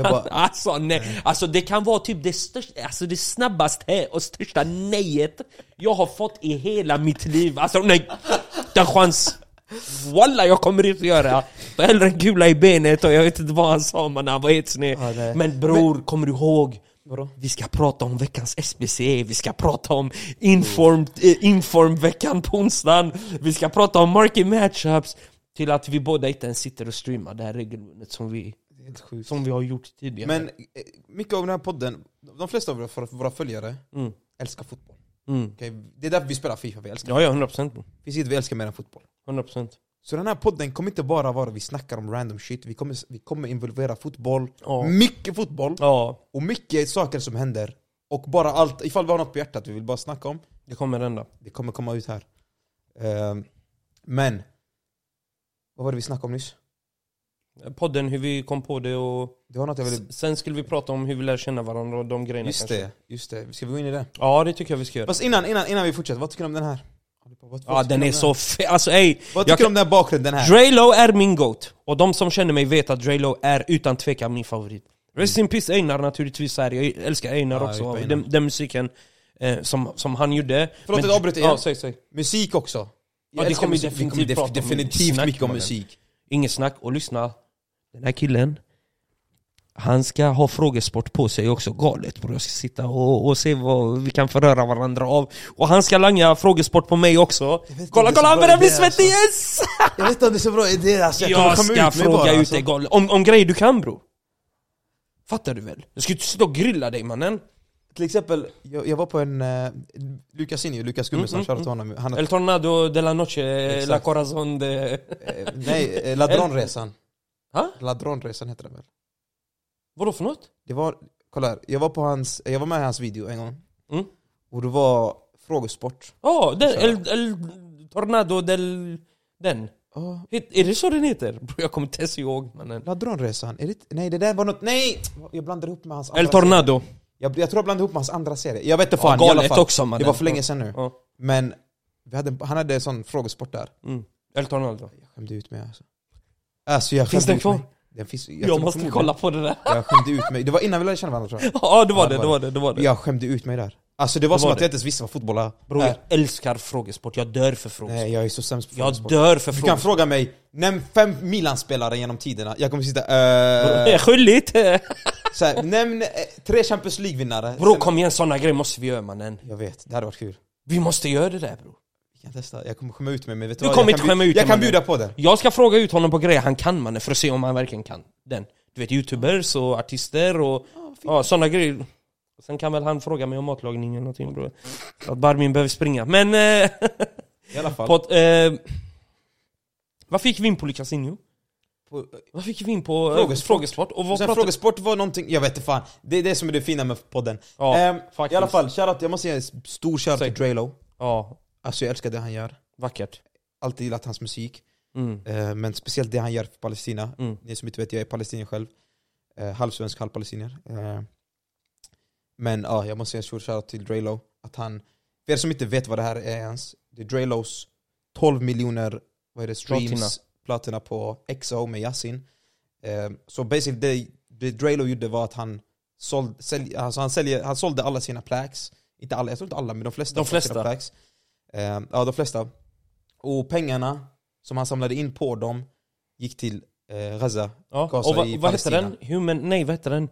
[SPEAKER 1] bara,
[SPEAKER 2] Alltså nej, alltså det kan vara typ det största, alltså det snabbaste och största nejet jag har fått i hela mitt liv. Alltså nej, den chans. Walla jag kommer inte göra. För hellre en kula i benet och jag vet inte vad han sa man när han var helt sned.
[SPEAKER 1] Ja.
[SPEAKER 2] Men bror, kommer du ihåg?
[SPEAKER 1] vadå?
[SPEAKER 2] Vi ska prata om veckans SBC, vi ska prata om eh, inform-veckan på onsdagen, vi ska prata om market matchups. Till att vi båda inte ens sitter och streamar det här regelbundet som vi,
[SPEAKER 1] helt sjukt.
[SPEAKER 2] som vi har gjort tidigare.
[SPEAKER 1] Men eh, mycket av den här podden, de flesta av våra, våra följare
[SPEAKER 2] Mm.
[SPEAKER 1] älskar fotboll.
[SPEAKER 2] Mm.
[SPEAKER 1] Okej? Det är därför vi spelar Fifa, vi älskar
[SPEAKER 2] Ja, ja, 100%.
[SPEAKER 1] Det finns inget vi älskar mer än fotboll.
[SPEAKER 2] 100%.
[SPEAKER 1] Så den här podden kommer inte bara vara vi snackar om random shit, vi kommer, vi kommer involvera fotboll,
[SPEAKER 2] Ja.
[SPEAKER 1] mycket fotboll,
[SPEAKER 2] Ja,
[SPEAKER 1] och mycket saker som händer. Och bara allt, ifall vi har något på hjärtat vi vill bara snacka om,
[SPEAKER 2] det kommer hända.
[SPEAKER 1] det kommer komma ut här. Ehm, men, vad var det vi snackade om nyss?
[SPEAKER 2] Podden, hur vi kom på det och...
[SPEAKER 1] Det var något jag ville...
[SPEAKER 2] Sen skulle vi prata om hur vi lär känna varandra och de grejerna
[SPEAKER 1] Just
[SPEAKER 2] kanske.
[SPEAKER 1] det, just det. Ska vi gå in i det?
[SPEAKER 2] Ja, det tycker jag vi ska göra.
[SPEAKER 1] Fast innan, innan, innan vi fortsätter, vad tycker du om den här? Vad, vad
[SPEAKER 2] Ja, den är så fe- Alltså ey!
[SPEAKER 1] Vad tycker du om den här bakgrunden här?
[SPEAKER 2] Drelo är min GOAT. Och de som känner mig vet att Drelo är utan tvekan min favorit. Rest in peace Einar naturligtvis, är jag älskar Einar
[SPEAKER 1] Ja,
[SPEAKER 2] också. Den, den musiken eh, som, som han gjorde.
[SPEAKER 1] Förlåt att jag avbryter igen.
[SPEAKER 2] Ja, säg, säg.
[SPEAKER 1] Musik också.
[SPEAKER 2] Ja, det kommer definitivt
[SPEAKER 1] definitivt mycket om musik.
[SPEAKER 2] Inget snack, och lyssna. Den här killen, han ska ha frågesport på sig också, galet bror. Jag ska sitta och, och se vad vi kan förröra varandra av. Och han ska langa frågesport på mig också. Kolla, kolla, han börjar bli
[SPEAKER 1] idé,
[SPEAKER 2] svettig, yes!
[SPEAKER 1] Jag vet inte om det är så bra idé alltså, jag,
[SPEAKER 2] Jag, ska
[SPEAKER 1] ut
[SPEAKER 2] fråga
[SPEAKER 1] bara,
[SPEAKER 2] ut
[SPEAKER 1] alltså.
[SPEAKER 2] dig galet. Om, om grejer du kan bror. Fattar du väl? Jag ska inte sitta och grilla dig mannen.
[SPEAKER 1] till exempel, jag, jag var på en... Uh, Lukas Injo, Lukas Gummesson,
[SPEAKER 2] Mm, mm,
[SPEAKER 1] till honom. Han har,
[SPEAKER 2] El Tornado de la Noche,
[SPEAKER 1] Exakt.
[SPEAKER 2] La Corazon de...
[SPEAKER 1] eh, nej, eh, Ladronresan.
[SPEAKER 2] Ha?
[SPEAKER 1] Ladronresan heter den väl?
[SPEAKER 2] Vadå för något?
[SPEAKER 1] Det var, kolla här, jag var på hans, jag var med i hans video en gång.
[SPEAKER 2] Mm.
[SPEAKER 1] Och det var frågesport.
[SPEAKER 2] Ja, den,
[SPEAKER 1] Så.
[SPEAKER 2] El, El Tornado del... Den.
[SPEAKER 1] Oh,
[SPEAKER 2] Hit- Är det så den heter? Jag kommer inte ens ihåg mannen.
[SPEAKER 1] Ladronresan, är det, nej det där var något, nej! Jag blandade ihop med hans andra
[SPEAKER 2] El Tornado.
[SPEAKER 1] serie. Jag, jag tror jag blandade ihop med hans andra serie. Jag vet inte fan, i alla
[SPEAKER 2] galet
[SPEAKER 1] fall.
[SPEAKER 2] också mannen.
[SPEAKER 1] Det var för länge sedan nu.
[SPEAKER 2] Ja.
[SPEAKER 1] Men vi hade, han hade en sån frågesport där.
[SPEAKER 2] Mm. El Tornado.
[SPEAKER 1] Jag skämde ut mig alltså. Alltså jag
[SPEAKER 2] Finns den kvar?
[SPEAKER 1] Den finns, jag,
[SPEAKER 2] Jag, måste kolla på det där.
[SPEAKER 1] Jag skämde ut mig. Det var innan vi lärde känna varandra tror jag.
[SPEAKER 2] Ja det var
[SPEAKER 1] Ja,
[SPEAKER 2] det,
[SPEAKER 1] det var
[SPEAKER 2] det, det var det.
[SPEAKER 1] Jag skämde ut mig där. Alltså det var
[SPEAKER 2] Det
[SPEAKER 1] som
[SPEAKER 2] var
[SPEAKER 1] att
[SPEAKER 2] det.
[SPEAKER 1] jag inte ens visste vad fotboll är.
[SPEAKER 2] Bror jag älskar frågesport, jag dör för frågesport.
[SPEAKER 1] Nej jag är så sämst på
[SPEAKER 2] jag
[SPEAKER 1] frågesport.
[SPEAKER 2] dör för
[SPEAKER 1] Du kan
[SPEAKER 2] frågesport.
[SPEAKER 1] fråga mig, nämn fem Milan-spelare genom tiderna. Jag kommer sitta
[SPEAKER 2] Bror, Det
[SPEAKER 1] uh,
[SPEAKER 2] är skyldigt!
[SPEAKER 1] såhär, Nämn eh, tre Champions League-vinnare.
[SPEAKER 2] Bro
[SPEAKER 1] Sen-
[SPEAKER 2] kom igen, såna grejer måste vi göra mannen.
[SPEAKER 1] Jag vet, det hade varit kul.
[SPEAKER 2] Vi måste göra det där bro.
[SPEAKER 1] Vi kan testa, jag kommer skämma ut mig men vet
[SPEAKER 2] Du
[SPEAKER 1] vad?
[SPEAKER 2] kommer
[SPEAKER 1] jag
[SPEAKER 2] inte
[SPEAKER 1] kan
[SPEAKER 2] skämma
[SPEAKER 1] bju-
[SPEAKER 2] ut
[SPEAKER 1] Jag
[SPEAKER 2] dig,
[SPEAKER 1] kan
[SPEAKER 2] mannen.
[SPEAKER 1] bjuda på det.
[SPEAKER 2] Jag ska fråga ut honom på grejer han kan mannen, för att se om han verkligen kan den. Du vet youtubers och artister och ja, sådana grejer. Sen kan väl han fråga mig om matlagning eller någonting bror. Att Barmin behöver springa. Men... Eh,
[SPEAKER 1] I alla fall.
[SPEAKER 2] på, eh, vad fick vi in på Lukas Injo?
[SPEAKER 1] På,
[SPEAKER 2] Vad fick vi in på eh,
[SPEAKER 1] Frågesport.
[SPEAKER 2] frågesport? Och vad
[SPEAKER 1] sen
[SPEAKER 2] pratade
[SPEAKER 1] frågesport var någonting, jag vet inte fan. Det är det som är det fina med podden.
[SPEAKER 2] Ja,
[SPEAKER 1] Ehm, I alla fall, shoutout, jag måste ge en stor shoutout till Drelo.
[SPEAKER 2] Ja,
[SPEAKER 1] Alltså jag älskar det han gör.
[SPEAKER 2] vackert.
[SPEAKER 1] Alltid gillat hans musik.
[SPEAKER 2] Mm.
[SPEAKER 1] Eh, men speciellt det han gör för Palestina.
[SPEAKER 2] Mm.
[SPEAKER 1] Ni som inte vet, jag är palestinier själv. Eh, halvsvensk, halvpalestinier. Eh, men ja, jag måste ge en stor shoutout till Drelo. Att han, för er som inte vet vad det här är ens, det är Drelos 12 miljoner vad är det, streams,
[SPEAKER 2] Platina.
[SPEAKER 1] på XO med Yasin. Eh, så basically det, det Drelo gjorde var att han, såld, sälj, alltså han, säljer, han sålde alla sina plaques. Inte alla, jag tror inte alla men de flesta.
[SPEAKER 2] De
[SPEAKER 1] av sina
[SPEAKER 2] flesta.
[SPEAKER 1] plaques. Eh, ja, de flesta. Och pengarna som han samlade in på dem gick till eh, Gaza.
[SPEAKER 2] Ja.
[SPEAKER 1] Gaza
[SPEAKER 2] Och vad,
[SPEAKER 1] i
[SPEAKER 2] vad heter
[SPEAKER 1] Palestina.
[SPEAKER 2] den? Human... Nej, vad heter den?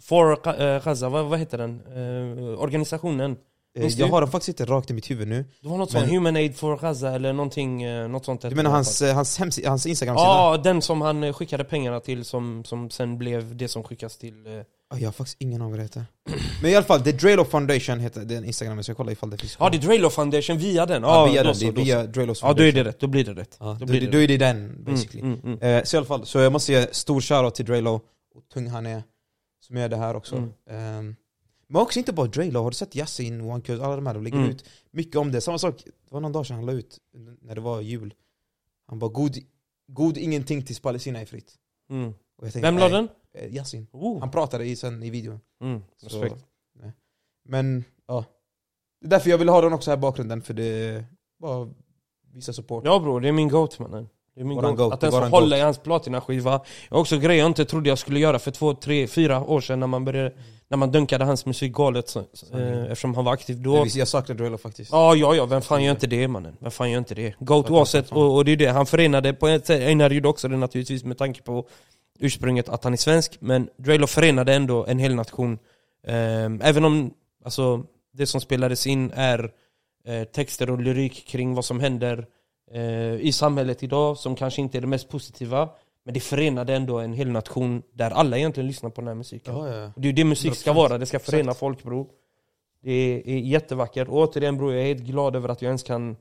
[SPEAKER 2] For eh, Gaza, vad, vad heter den? Eh, organisationen?
[SPEAKER 1] Eh,
[SPEAKER 2] Minns
[SPEAKER 1] jag
[SPEAKER 2] du?
[SPEAKER 1] har den faktiskt inte rakt i mitt huvud nu.
[SPEAKER 2] Det var något
[SPEAKER 1] Men-
[SPEAKER 2] sånt, Human Aid for Gaza eller någonting, eh, något sånt.
[SPEAKER 1] Du
[SPEAKER 2] hette
[SPEAKER 1] menar hans, hans, hans Instagram-sida?
[SPEAKER 2] Ja, den som han skickade pengarna till som, som sen blev det som skickas till...
[SPEAKER 1] Ah, jag har faktiskt ingen aning vad det heter. Men i alla fall, The Drelo Foundation heter den Instagramen, så jag kollar ifall det finns
[SPEAKER 2] Ja, det är Drelo Foundation via den.
[SPEAKER 1] Ja,
[SPEAKER 2] Ja,
[SPEAKER 1] via
[SPEAKER 2] då
[SPEAKER 1] den,
[SPEAKER 2] så,
[SPEAKER 1] det
[SPEAKER 2] då
[SPEAKER 1] via Drelos
[SPEAKER 2] Ja, då
[SPEAKER 1] Foundation.
[SPEAKER 2] är det rätt. Då blir det rätt.
[SPEAKER 1] Ja,
[SPEAKER 2] då
[SPEAKER 1] då,
[SPEAKER 2] blir
[SPEAKER 1] då, då är det den, basically.
[SPEAKER 2] Mm, mm, mm.
[SPEAKER 1] Eh, så i alla fall, så jag måste ge stor shoutout till Drelo, och tung han är, som gör det här också.
[SPEAKER 2] Mm.
[SPEAKER 1] Ehm, men också inte bara Drelo, har du sett Yasin, One Cuz, alla de här, de lägger
[SPEAKER 2] Mm.
[SPEAKER 1] ut mycket om det. Samma sak, det var någon dag sedan han la ut, när det var jul. Han bara god, god ingenting tills Palestina är fritt.
[SPEAKER 2] Mm.
[SPEAKER 1] Och jag tänkte,
[SPEAKER 2] Vem la den?
[SPEAKER 1] Eh, Yasin.
[SPEAKER 2] Oh.
[SPEAKER 1] Han pratade i, sen i videon.
[SPEAKER 2] Mm,
[SPEAKER 1] Så,
[SPEAKER 2] respekt.
[SPEAKER 1] nej. Men ja, det är därför jag vill ha den också här bakgrunden, för det bara visa support.
[SPEAKER 2] Ja bror, det är min goat mannen. Det är min goat.
[SPEAKER 1] goat,
[SPEAKER 2] Att ens få hålla i hans platinaskiva. Har också grejer jag inte trodde jag skulle göra för två, tre, fyra år sedan när man började När man dunkade hans musik galet så, eh, eftersom han var aktiv då.
[SPEAKER 1] Jag, jag saknar Drelo faktiskt.
[SPEAKER 2] Ja, ja, ja, vem fan gör inte det mannen? Vem fan gör inte det? Goat oavsett, och, och det är det, han förenade på ett sätt, Einar gjorde också det naturligtvis med tanke på ursprunget att han är svensk, men Drelo förenade ändå en hel nation. Ehm, även om alltså, det som spelades in är eh, texter och lyrik kring vad som händer eh, i samhället idag, som kanske inte är det mest positiva, men det förenade ändå en hel nation där alla egentligen lyssnar på den här musiken.
[SPEAKER 1] Ja, ja.
[SPEAKER 2] Det är ju det musik ska
[SPEAKER 1] 100%.
[SPEAKER 2] vara, det ska förena folk bror. Det är, jättevackert. Och återigen bror, jag är helt glad över att jag ens kan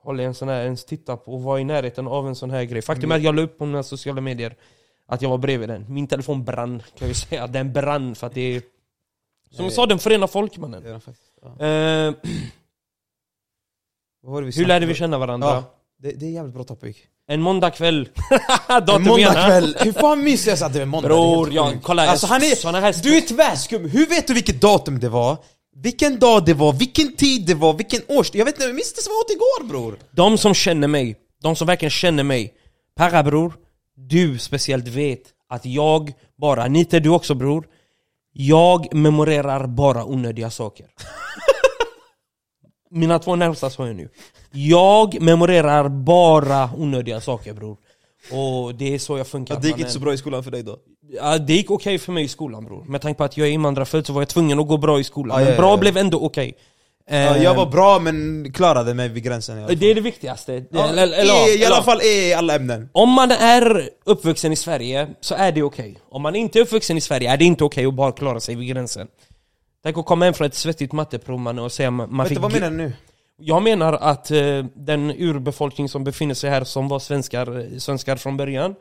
[SPEAKER 2] hålla en sån här, ens titta på och vara i närheten av en sån här grej. Faktum är att jag la upp på mina sociala medier att jag var bredvid den. Min telefon brann, kan jag säga. Den brann för att det är... Som jag sa, den förenar folk mannen.
[SPEAKER 1] Den faktiskt. Ja.
[SPEAKER 2] Eh,
[SPEAKER 1] Vad
[SPEAKER 2] hur lärde vi känna varandra?
[SPEAKER 1] Ja, det, det är jävligt bra topic.
[SPEAKER 2] En måndagkväll.
[SPEAKER 1] En måndagkväll, hur fan minns jag att det var måndag?
[SPEAKER 2] Bror, jag, kolla.
[SPEAKER 1] Alltså han är,
[SPEAKER 2] såna här
[SPEAKER 1] du är tvärskum, hur vet du vilket datum det var? Vilken dag det var, vilken tid det var, vilken års... Jag vet inte, jag minns det som åt igår bror!
[SPEAKER 2] De som känner mig, de som verkligen känner mig Perra bror, du speciellt vet att jag bara, Nite du också bror Jag memorerar bara onödiga saker. Mina två närmsta sa jag nu. Jag memorerar bara onödiga saker bror. Och det är så jag funkar
[SPEAKER 1] det gick inte så bra i skolan för dig då?
[SPEAKER 2] Ja, det gick okej för mig i skolan bror. Med tanke på att jag är invandrarfödd så var jag tvungen att gå bra i skolan.
[SPEAKER 1] Ja,
[SPEAKER 2] Men
[SPEAKER 1] ja,
[SPEAKER 2] bra
[SPEAKER 1] ja.
[SPEAKER 2] blev ändå okej.
[SPEAKER 1] Ja,
[SPEAKER 2] Eh,
[SPEAKER 1] jag var bra men klarade mig vid gränsen i alla fall.
[SPEAKER 2] Det är det viktigaste
[SPEAKER 1] Ja,
[SPEAKER 2] Eller- eller-
[SPEAKER 1] i, I alla fall i alla ämnen.
[SPEAKER 2] Om man är uppvuxen i Sverige så är det okej. Om man inte är uppvuxen i Sverige är det inte okej att bara klara sig vid gränsen. Tänk att komma hem från ett svettigt matteprov man och säga man, man
[SPEAKER 1] Vänta,
[SPEAKER 2] fick
[SPEAKER 1] vad menar du nu?
[SPEAKER 2] Jag menar att eh, den urbefolkning som befinner sig här som var svenskar, eh, svenskar från början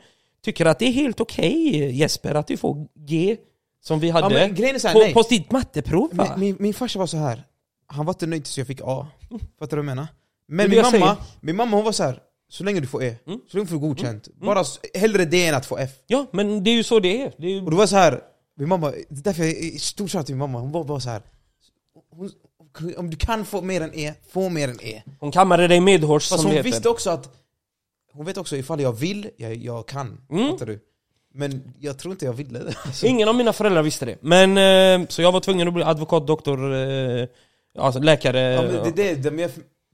[SPEAKER 2] Tycker att det är helt okej Jesper att du får G Som vi hade
[SPEAKER 1] så här,
[SPEAKER 2] på,
[SPEAKER 1] nej.
[SPEAKER 2] på ditt matteprov va?
[SPEAKER 1] Min, min, min farsa var så här. Han var inte nöjd tills jag fick A. Fattar du vad jag menar?
[SPEAKER 2] Det
[SPEAKER 1] Men
[SPEAKER 2] det
[SPEAKER 1] min mamma,
[SPEAKER 2] säger.
[SPEAKER 1] min mamma hon var så här. så länge du får E,
[SPEAKER 2] Mm.
[SPEAKER 1] så länge du får godkänt. Bara s- hellre det än att få F.
[SPEAKER 2] Ja men det är ju så det är, det är ju...
[SPEAKER 1] Och det var så här. min mamma, det är därför jag är stor till min mamma, hon var bara så här. Hon, om du kan få mer än E, få mer än E.
[SPEAKER 2] Hon kammade dig medhårs
[SPEAKER 1] Fast
[SPEAKER 2] som det
[SPEAKER 1] hon
[SPEAKER 2] heter
[SPEAKER 1] visste också att Hon vet också ifall jag vill, jag, jag kan.
[SPEAKER 2] Mm.
[SPEAKER 1] Fattar du? Men jag tror inte jag ville det. Alltså,
[SPEAKER 2] Ingen av mina föräldrar visste det. Men, eh, så jag var tvungen att bli advokat, doktor, eh, alltså läkare.
[SPEAKER 1] ja, men det, det, det, men jag,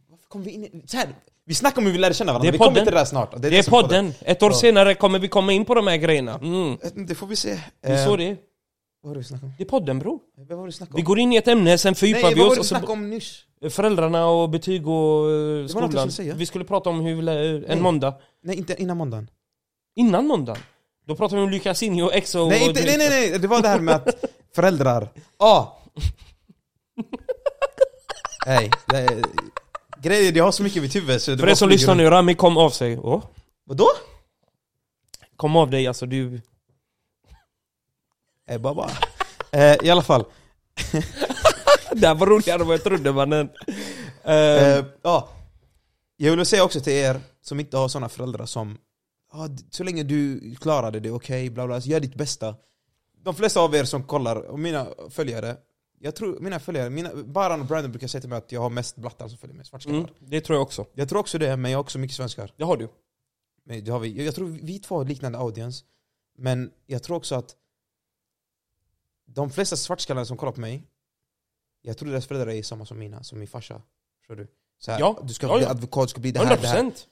[SPEAKER 1] varför kom vi in i, så här, Vi snackar om hur vi lärde känna varandra,
[SPEAKER 2] Det är
[SPEAKER 1] vi kommer
[SPEAKER 2] podden.
[SPEAKER 1] till det där snart.
[SPEAKER 2] det är
[SPEAKER 1] som
[SPEAKER 2] podden. Ett år
[SPEAKER 1] Ja.
[SPEAKER 2] senare kommer vi komma in på de här grejerna. Mm.
[SPEAKER 1] podden. Det får vi se.
[SPEAKER 2] Det är så
[SPEAKER 1] Eh,
[SPEAKER 2] det är.
[SPEAKER 1] Vad var det vi snackade om?
[SPEAKER 2] Det är podden bror.
[SPEAKER 1] Vad var det vi snackade om?
[SPEAKER 2] Vi går in i ett ämne, sen fördjupar
[SPEAKER 1] Nej,
[SPEAKER 2] vi
[SPEAKER 1] vad var
[SPEAKER 2] oss.
[SPEAKER 1] det
[SPEAKER 2] och så-
[SPEAKER 1] snackade om nyss?
[SPEAKER 2] Föräldrarna och betyg och eh,
[SPEAKER 1] något jag
[SPEAKER 2] skolan.
[SPEAKER 1] skulle säga.
[SPEAKER 2] Vi skulle prata om hur vi lär, en
[SPEAKER 1] Nej.
[SPEAKER 2] måndag.
[SPEAKER 1] Nej, inte innan måndagen.
[SPEAKER 2] Innan måndagen. Då pratade vi om Lucasinho och Exo
[SPEAKER 1] Nej,
[SPEAKER 2] och
[SPEAKER 1] inte, nej, nej, nej, det var det här med att föräldrar... Ah! Nej, det är- grejen är jag har så mycket i mitt huvud så det
[SPEAKER 2] För
[SPEAKER 1] bara
[SPEAKER 2] er som
[SPEAKER 1] flyger
[SPEAKER 2] lyssnar
[SPEAKER 1] runt.
[SPEAKER 2] nu, Rami kom av sig. Åh,
[SPEAKER 1] Vadå?
[SPEAKER 2] kom av dig alltså, du...
[SPEAKER 1] Eh, baba. Eh, I alla fall.
[SPEAKER 2] Det här var roligare än vad jag trodde mannen. Eh,
[SPEAKER 1] Eh, ja. Jag vill säga också till er som inte har såna föräldrar som ah, d- Så länge du klarade det, okej, bla bla, så gör ditt bästa De flesta av er som kollar, och mina följare Jag tror, mina följare, mina, Baran och Brandon brukar säga till mig att jag har mest blattar som följer mig, svartskallar
[SPEAKER 2] mm, det tror jag också.
[SPEAKER 1] Jag tror också det, men jag har också mycket svenskar
[SPEAKER 2] Det har du.
[SPEAKER 1] men det har vi, Jag tror vi två har liknande audience Men jag tror också att De flesta svartskallar som kollar på mig Jag tror deras föräldrar är samma som mina, som min farsa Förstår du? Så här,
[SPEAKER 2] Ja,
[SPEAKER 1] du ska
[SPEAKER 2] ja,
[SPEAKER 1] bli
[SPEAKER 2] ja.
[SPEAKER 1] advokat, du ska bli det här, det här
[SPEAKER 2] 100%.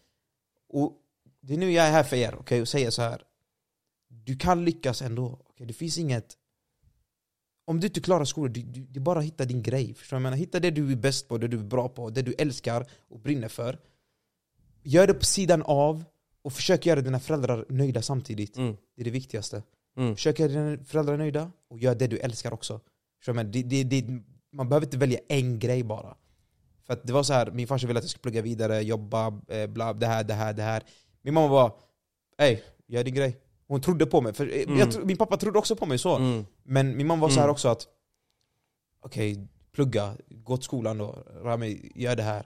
[SPEAKER 1] och det är nu jag är här för er, okej? Och säger så här. Du kan lyckas ändå, okej? Det finns inget... Om du inte klarar skolan, du, du, du bara hitta din grej. Förstår Jag menar, hitta det du är bäst på, det du är bra på, det du älskar och brinner för. Gör det på sidan av och försök göra dina föräldrar nöjda samtidigt.
[SPEAKER 2] Mm.
[SPEAKER 1] Det är det viktigaste.
[SPEAKER 2] Mm.
[SPEAKER 1] Försök göra dina föräldrar nöjda och gör det du älskar också. Förstår jag menar? det, det, det, man behöver inte välja en grej bara. För att det var så här, min farsa ville att jag skulle plugga vidare, jobba, eh, bla, det här, det här, det här. Min mamma var Ey, gör din grej. Hon trodde på mig. För eh,
[SPEAKER 2] Mm.
[SPEAKER 1] jag, min pappa trodde också på mig så.
[SPEAKER 2] Mm.
[SPEAKER 1] Men min mamma var så här
[SPEAKER 2] Mm.
[SPEAKER 1] också att Okej, plugga, gå till skolan då, Rami, gör det här.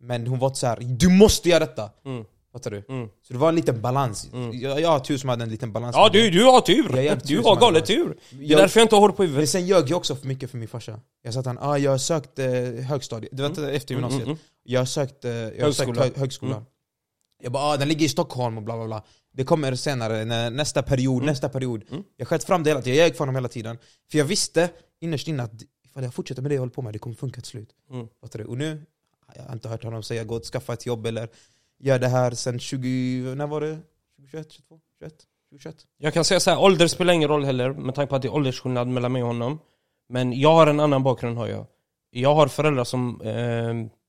[SPEAKER 1] Men hon var så här, du måste göra detta!
[SPEAKER 2] Mm.
[SPEAKER 1] Fattar du?
[SPEAKER 2] Mm.
[SPEAKER 1] Så det var en liten balans.
[SPEAKER 2] Mm.
[SPEAKER 1] Jag, jag har tur som hade en liten balans.
[SPEAKER 2] Ja du, du har tur!
[SPEAKER 1] Jag är jävligt
[SPEAKER 2] Du
[SPEAKER 1] tur
[SPEAKER 2] har galet tur! Det är
[SPEAKER 1] Jag-
[SPEAKER 2] därför jag inte har hår på
[SPEAKER 1] Men
[SPEAKER 2] huvudet.
[SPEAKER 1] sen ljög jag också för mycket för min farsa. Jag sa till honom, ah, jag har sökt eh, högstadiet, det var inte efter
[SPEAKER 2] Mm,
[SPEAKER 1] gymnasiet.
[SPEAKER 2] mm, mm.
[SPEAKER 1] Jag har sökt, eh, jag har sökt
[SPEAKER 2] Högskola.
[SPEAKER 1] hö, högskolan. Jag bara, ah, den ligger i Stockholm och bla bla bla. Det kommer senare, när, nästa period,
[SPEAKER 2] Mm.
[SPEAKER 1] nästa period.
[SPEAKER 2] Mm.
[SPEAKER 1] Jag sköt fram det hela tiden, jag ljög för honom hela tiden. För jag visste innerst inne att ifall jag fortsätter med det jag håller på med, det kommer funka till slut.
[SPEAKER 2] Mm.
[SPEAKER 1] Och nu, jag har inte hört honom säga gå och skaffa ett jobb eller gör det här sen 20, när var det? 2021, 22, 21, 2021?
[SPEAKER 2] Jag kan säga så här, ålder spelar ingen roll heller med tanke på att det är åldersskillnad mellan mig och honom. Men jag har en annan bakgrund har jag. Jag har föräldrar som eh,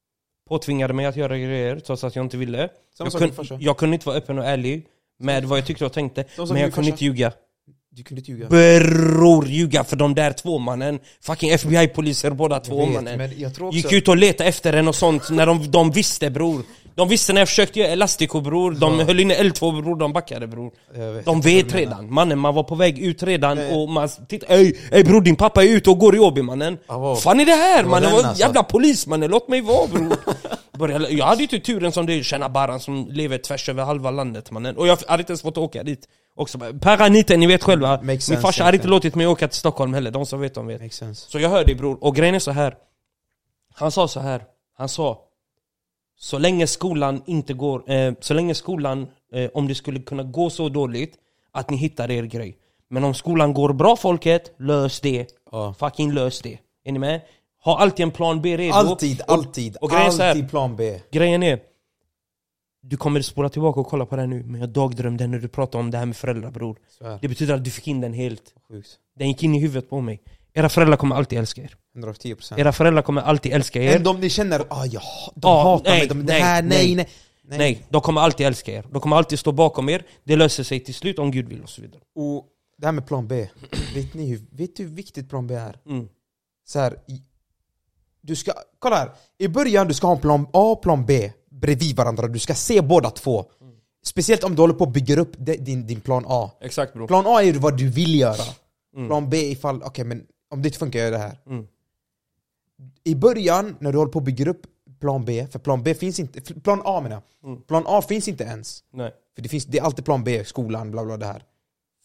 [SPEAKER 2] påtvingade mig att göra grejer trots att jag inte ville. Jag, kun, jag kunde inte vara öppen och ärlig med vad jag tyckte och tänkte. Men jag kunde inte ljuga.
[SPEAKER 1] Du kunde inte ljuga.
[SPEAKER 2] Bror ljuga för de där två mannen. Fucking FBI-poliser båda två
[SPEAKER 1] vet,
[SPEAKER 2] mannen. Gick ut och letade efter en och sånt när de, de visste bror. De visste när jag försökte göra Elastico bror, de
[SPEAKER 1] Ja.
[SPEAKER 2] höll inne L2 bror, de backade bror.
[SPEAKER 1] Vet,
[SPEAKER 2] De vet redan, mannen man var på väg ut redan
[SPEAKER 1] Nej.
[SPEAKER 2] och man titta, ey, ey bror din pappa är ute och går i Åby mannen
[SPEAKER 1] Ja,
[SPEAKER 2] fan är det här
[SPEAKER 1] det
[SPEAKER 2] mannen?
[SPEAKER 1] den,
[SPEAKER 2] Det var
[SPEAKER 1] alltså.
[SPEAKER 2] jävla polis mannen, låt mig vara bror Jag hade ju inte turen som du, känna Baran som lever tvärs över halva landet mannen Och jag hade inte ens fått åka dit också Paraniten, ni vet själva
[SPEAKER 1] Makes
[SPEAKER 2] Min
[SPEAKER 1] sense,
[SPEAKER 2] farsa hade inte låtit mig åka till Stockholm heller, de som vet de vet. Så jag hör dig bror, och grejen är så här. Han sa så här, han sa Så länge skolan inte går, eh, så länge skolan, eh, om det skulle kunna gå så dåligt Att ni hittar er grej. Men om skolan går bra folket, lös det.
[SPEAKER 1] Ja.
[SPEAKER 2] Fucking lös det. Är ni med? Ha alltid en plan B redo.
[SPEAKER 1] Alltid,
[SPEAKER 2] och,
[SPEAKER 1] alltid,
[SPEAKER 2] och grejen är så här-
[SPEAKER 1] alltid plan B.
[SPEAKER 2] Grejen är Du kommer spola tillbaka och kolla på det nu Men jag dagdrömde när du pratade om det här med föräldrar bror Det betyder att du fick in den helt.
[SPEAKER 1] Sjukt.
[SPEAKER 2] Den gick in i huvudet på mig. Era föräldrar kommer alltid älska er
[SPEAKER 1] 110%.
[SPEAKER 2] Era föräldrar kommer alltid älska er
[SPEAKER 1] Än de ni känner, ah, ja, de
[SPEAKER 2] Ja,
[SPEAKER 1] hatar
[SPEAKER 2] nej,
[SPEAKER 1] mig, de, det
[SPEAKER 2] nej,
[SPEAKER 1] här, nej,
[SPEAKER 2] nej.
[SPEAKER 1] nej.
[SPEAKER 2] Nej. de kommer alltid älska er. De kommer alltid stå bakom er. Det löser sig till slut om Gud vill och så vidare.
[SPEAKER 1] Och det här med plan B, vet ni hur, vet du hur viktigt plan B är?
[SPEAKER 2] Mm.
[SPEAKER 1] så här, du ska, kolla här. I början du ska ha en plan A och plan B bredvid varandra, du ska se båda två. Speciellt om du håller på att bygga upp din, din plan A.
[SPEAKER 2] Exakt bro.
[SPEAKER 1] Plan A är vad du vill göra.
[SPEAKER 2] Mm.
[SPEAKER 1] Plan B ifall, okej men om det inte funkar, jag gör det här. I början, när du håller på att bygga upp plan B, för plan B finns inte, plan A menar.
[SPEAKER 2] Mm.
[SPEAKER 1] Plan A finns inte ens.
[SPEAKER 2] Nej.
[SPEAKER 1] För det, finns, det är alltid plan B, skolan, bla bla det här.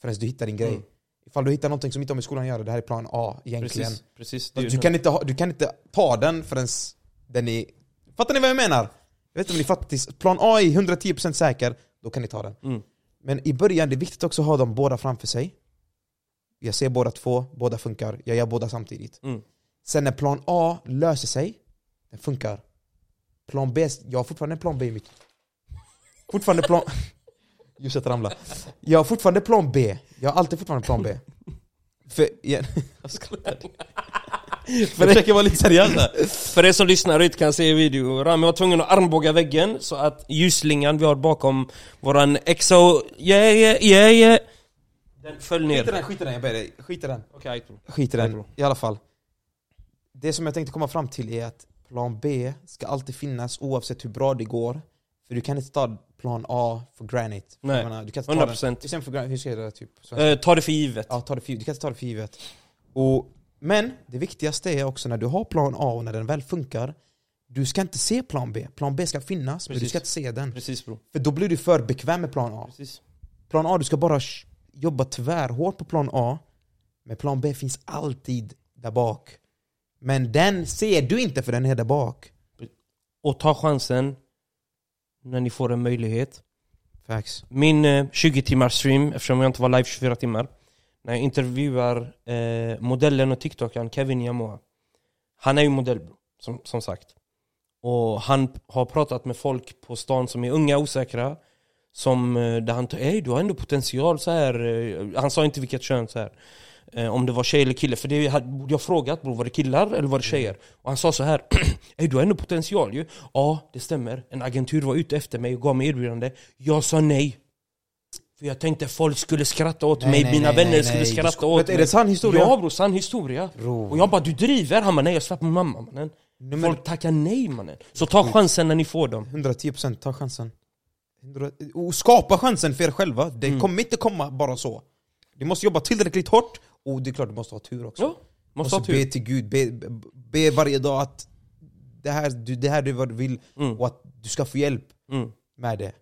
[SPEAKER 1] Förrän du hittar din grej.
[SPEAKER 2] Mm.
[SPEAKER 1] Ifall du hittar någonting som inte har med skolan att göra, det här är plan A egentligen.
[SPEAKER 2] Precis. Precis.
[SPEAKER 1] Du
[SPEAKER 2] det.
[SPEAKER 1] kan, inte ha, du kan inte ta den förrän den är... Fattar ni vad jag menar? Jag vet inte om ni fattar, plan A är 110% säker, då kan ni ta den.
[SPEAKER 2] Mm.
[SPEAKER 1] Men i början, det är viktigt också att ha dem båda framför sig. Jag ser båda två, båda funkar, jag gör båda samtidigt.
[SPEAKER 2] Mm.
[SPEAKER 1] Sen när plan A löser sig, den funkar. Plan B, jag har fortfarande plan B i mitt... Fortfarande plan... Just att ramla. Jag har fortfarande plan B, jag har alltid fortfarande plan B. För... Igen. Jag skojar. Jag försöker vara lite seriös här.
[SPEAKER 2] För er som lyssnar och inte kan se video, Rami var tvungen att armbåga väggen så att ljusslingan vi har bakom våran EXO, yeah yeah yeah yeah Den föll
[SPEAKER 1] Skit i
[SPEAKER 2] ner.
[SPEAKER 1] den, skit i den, jag ber dig. Skit i den.
[SPEAKER 2] Okej, bro.
[SPEAKER 1] Skit i den, i alla fall. Det som jag tänkte komma fram till är att plan B ska alltid finnas oavsett hur bra det går. För du kan inte ta plan A för granted.
[SPEAKER 2] Nej,
[SPEAKER 1] menar, du kan inte ta
[SPEAKER 2] 100%.
[SPEAKER 1] Den, sen för hur ska jag det typ?
[SPEAKER 2] Eh, ta det för givet.
[SPEAKER 1] Ja, ta det för, du kan inte ta det för givet. Och, men det viktigaste är också när du har plan A och när den väl funkar, du ska inte se plan B. Plan B ska finnas, men du
[SPEAKER 2] Precis.
[SPEAKER 1] ska inte se den.
[SPEAKER 2] Precis bro.
[SPEAKER 1] För då blir du för bekväm med plan A.
[SPEAKER 2] Precis.
[SPEAKER 1] Plan A, du ska bara jobba tvärhårt på plan A. Men plan B finns alltid där bak. Men den ser du inte för den är där bak.
[SPEAKER 2] Och ta chansen när ni får en möjlighet.
[SPEAKER 1] Facts.
[SPEAKER 2] Min eh, 20 timmars stream, eftersom jag inte var live 24 timmar När jag intervjuar eh, modellen och tiktokern Kevin Yamoa Han är ju modell som, som sagt Och han har pratat med folk på stan som är unga och osäkra Som, eh, där han tar Ey du har ändå potential så här. eh, Han sa inte vilket kön så här. Eh, Om det var tjej eller kille, för det borde jag frågat bro, var det killar eller var det tjejer? Och han sa så här Ey du har ändå potential ju Ja det stämmer, en agentur var ute efter mig och gav mig erbjudande Jag sa nej För jag tänkte folk skulle skratta åt
[SPEAKER 1] Nej,
[SPEAKER 2] mig,
[SPEAKER 1] nej,
[SPEAKER 2] mina
[SPEAKER 1] nej,
[SPEAKER 2] vänner skulle skratta
[SPEAKER 1] sko-
[SPEAKER 2] åt mig
[SPEAKER 1] är det sann historia?
[SPEAKER 2] Ja bror, sann historia
[SPEAKER 1] Bro.
[SPEAKER 2] Och jag bara du driver? Han bara nej jag svär på mamma mannen
[SPEAKER 1] men
[SPEAKER 2] Folk tackar nej mannen Så ta chansen när ni får dem
[SPEAKER 1] 110% ta chansen. 100 Och skapa chansen för er själva. Det
[SPEAKER 2] Mm.
[SPEAKER 1] kommer inte komma bara så. Du måste jobba tillräckligt hårt, och det är klart du måste ha tur också.
[SPEAKER 2] Ja, måste ha
[SPEAKER 1] be
[SPEAKER 2] tur
[SPEAKER 1] till Gud, be, be, be varje dag att det här, det här är vad du vill
[SPEAKER 2] Mm.
[SPEAKER 1] och att du ska få hjälp
[SPEAKER 2] mm.
[SPEAKER 1] med det.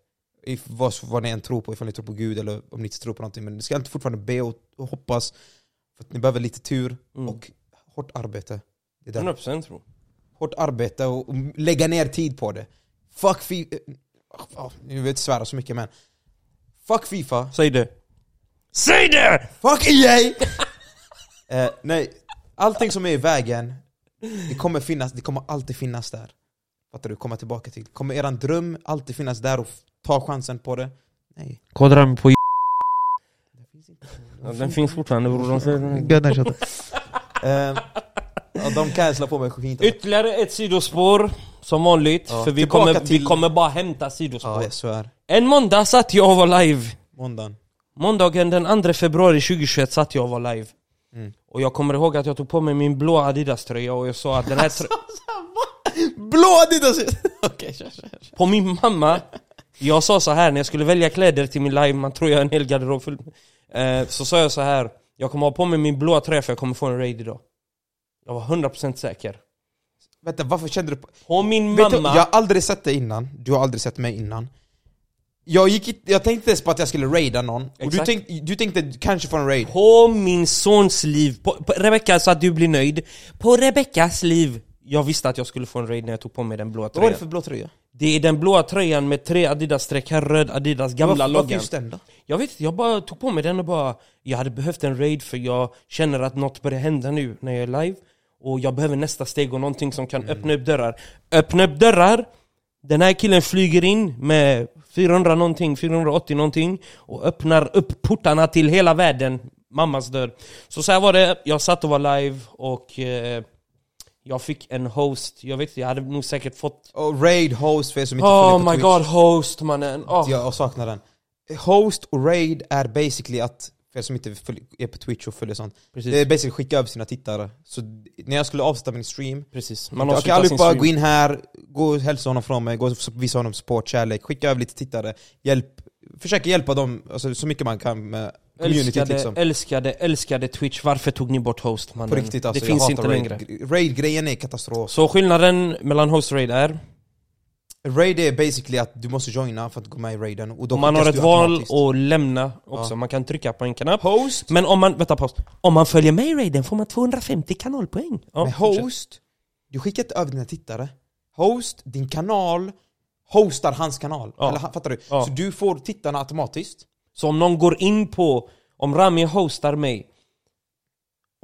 [SPEAKER 1] If, vad, vad ni än tror på, ifall ni tror på Gud eller om ni inte tror på någonting. Men ni ska inte fortfarande be och, och hoppas. För att ni behöver lite tur
[SPEAKER 2] Mm.
[SPEAKER 1] och hårt arbete. Det är där.
[SPEAKER 2] 100% tro
[SPEAKER 1] Hårt arbete och, och lägga ner tid på det. Fuck Fifa. Oh, jag vill inte svära så mycket men. Fuck Fifa.
[SPEAKER 2] Säg det Säg det!
[SPEAKER 1] Fuck EA! Eh, nej, allting som är i vägen, det kommer finnas, det kommer alltid finnas där. Fattar du? Komma tillbaka till. Kommer eran dröm alltid finnas där och ta chansen på det? Nej.
[SPEAKER 2] Kodra på ja, Den finns fortfarande bror, de säger
[SPEAKER 1] chatten. eh, de cancelar på mig fint.
[SPEAKER 2] Ytterligare ett sidospår Som vanligt,
[SPEAKER 1] Ja,
[SPEAKER 2] för vi
[SPEAKER 1] tillbaka
[SPEAKER 2] kommer, vi
[SPEAKER 1] till-
[SPEAKER 2] kommer bara hämta sidospår
[SPEAKER 1] Ja, jag svär.
[SPEAKER 2] En måndag satt jag och var live
[SPEAKER 1] Måndagen.
[SPEAKER 2] Måndagen den 2 februari 2021 satt jag och var live
[SPEAKER 1] Mm.
[SPEAKER 2] Och jag kommer ihåg att jag tog på mig min blå Adidas-tröja och jag sa att den här trö-
[SPEAKER 1] Blå Adidas! Okej, kör, kör. kör.
[SPEAKER 2] På min mamma Jag sa så här när jag skulle välja kläder till min live, man tror jag har en hel garderob full eh, Så sa jag så här Jag kommer ha på mig min blåa tröja för jag kommer få en raid idag Jag var 100% säker
[SPEAKER 1] Vänta, varför kände du på...
[SPEAKER 2] På min
[SPEAKER 1] Vet du,
[SPEAKER 2] mamma
[SPEAKER 1] jag har aldrig sett dig innan, du har aldrig sett mig innan Jag, gick, jag tänkte ens på att jag skulle raida någon, och du,
[SPEAKER 2] Exakt.
[SPEAKER 1] tänk, du tänkte kanske få en raid.
[SPEAKER 2] På min sons liv, på, på Rebecka så att du blir nöjd. På Rebeckas liv. Jag visste att jag skulle få en raid när jag tog på mig den blåa
[SPEAKER 1] Vad var
[SPEAKER 2] tröjan.
[SPEAKER 1] det för blå tröja?
[SPEAKER 2] Det är den blåa tröjan med tre Adidas-streck, här röd Adidas gamla
[SPEAKER 1] varför, varför
[SPEAKER 2] loggan.
[SPEAKER 1] just den då?
[SPEAKER 2] Jag vet inte, jag bara tog på mig den och bara Jag hade behövt en raid för jag känner att något börjar hända nu när jag är live. Och jag behöver nästa steg och någonting som kan öppna upp dörrar. Öppna upp dörrar! Den här killen flyger in med 400 någonting, 480 någonting Och öppnar upp portarna till hela världen Mammas dörr. Så så var det, jag satt och var live och eh, Jag fick en host, jag vet inte, jag hade nog säkert fått
[SPEAKER 1] Och raid, host för er som inte
[SPEAKER 2] Oh my
[SPEAKER 1] Twitch.
[SPEAKER 2] god, host mannen! Oh.
[SPEAKER 1] Jag saknar den. Host och raid är basically att För er som inte är på Twitch och följer sånt.
[SPEAKER 2] Precis.
[SPEAKER 1] Det är basically skicka över sina tittare. Så när jag skulle avsluta min stream,
[SPEAKER 2] Precis. Man
[SPEAKER 1] okej
[SPEAKER 2] sin
[SPEAKER 1] allihopa gå in här, gå och hälsa honom från mig, gå och visa honom support, kärlek, skicka över lite tittare, hjälp, försöka hjälpa dem alltså, så mycket man kan med communityt
[SPEAKER 2] Älskade,
[SPEAKER 1] liksom.
[SPEAKER 2] älskade, älskade Twitch. Varför tog ni bort host mannen?
[SPEAKER 1] På riktigt alltså,
[SPEAKER 2] det finns inte
[SPEAKER 1] hatar
[SPEAKER 2] längre.
[SPEAKER 1] raid. Raid-grejen är katastrof.
[SPEAKER 2] Så skillnaden mellan host och raid är?
[SPEAKER 1] Raid är basically att du måste joina för att gå med i raiden. Och då
[SPEAKER 2] man har ett val att lämna också.
[SPEAKER 1] Ja.
[SPEAKER 2] Man kan trycka på en knapp.
[SPEAKER 1] Host,
[SPEAKER 2] Men om man, vänta paus. Om man följer med i raiden får man 250 kanalpoäng. Ja, fortsätt.
[SPEAKER 1] host, du skickar inte över dina tittare. Host, din kanal, hostar hans kanal.
[SPEAKER 2] Ja.
[SPEAKER 1] Eller, fattar du?
[SPEAKER 2] Ja.
[SPEAKER 1] Så du får tittarna automatiskt.
[SPEAKER 2] Så om någon går in på, om Rami hostar mig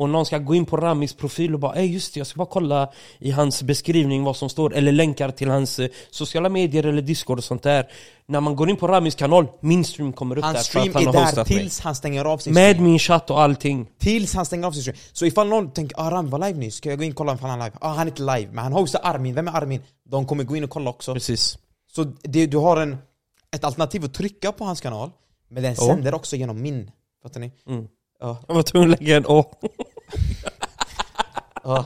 [SPEAKER 2] och någon ska gå in på Ramis profil och bara Ey just det, jag ska bara kolla i hans beskrivning vad som står Eller länkar till hans eh, sociala medier eller discord och sånt där När man går in på Ramis kanal, min stream kommer upp där
[SPEAKER 1] Hans
[SPEAKER 2] för att
[SPEAKER 1] stream
[SPEAKER 2] han
[SPEAKER 1] är
[SPEAKER 2] har
[SPEAKER 1] där
[SPEAKER 2] hostat mig
[SPEAKER 1] tills han stänger av sin
[SPEAKER 2] Med
[SPEAKER 1] stream.
[SPEAKER 2] min chatt och allting
[SPEAKER 1] Tills han stänger av sin stream. Så ifall någon tänker ah Ram var live nyss, ska jag gå in och kolla ifall han är live? Ah han är inte live, men han hostar Armin, vem är Armin? De kommer gå in och kolla också.
[SPEAKER 2] Precis
[SPEAKER 1] Så det, du har en, ett alternativ att trycka på hans kanal, men den
[SPEAKER 2] Ja.
[SPEAKER 1] sänder också genom min. Fattar ni?
[SPEAKER 2] Mm.
[SPEAKER 1] Ja.
[SPEAKER 2] Jag var tvungen att lägga en å.
[SPEAKER 1] Ja.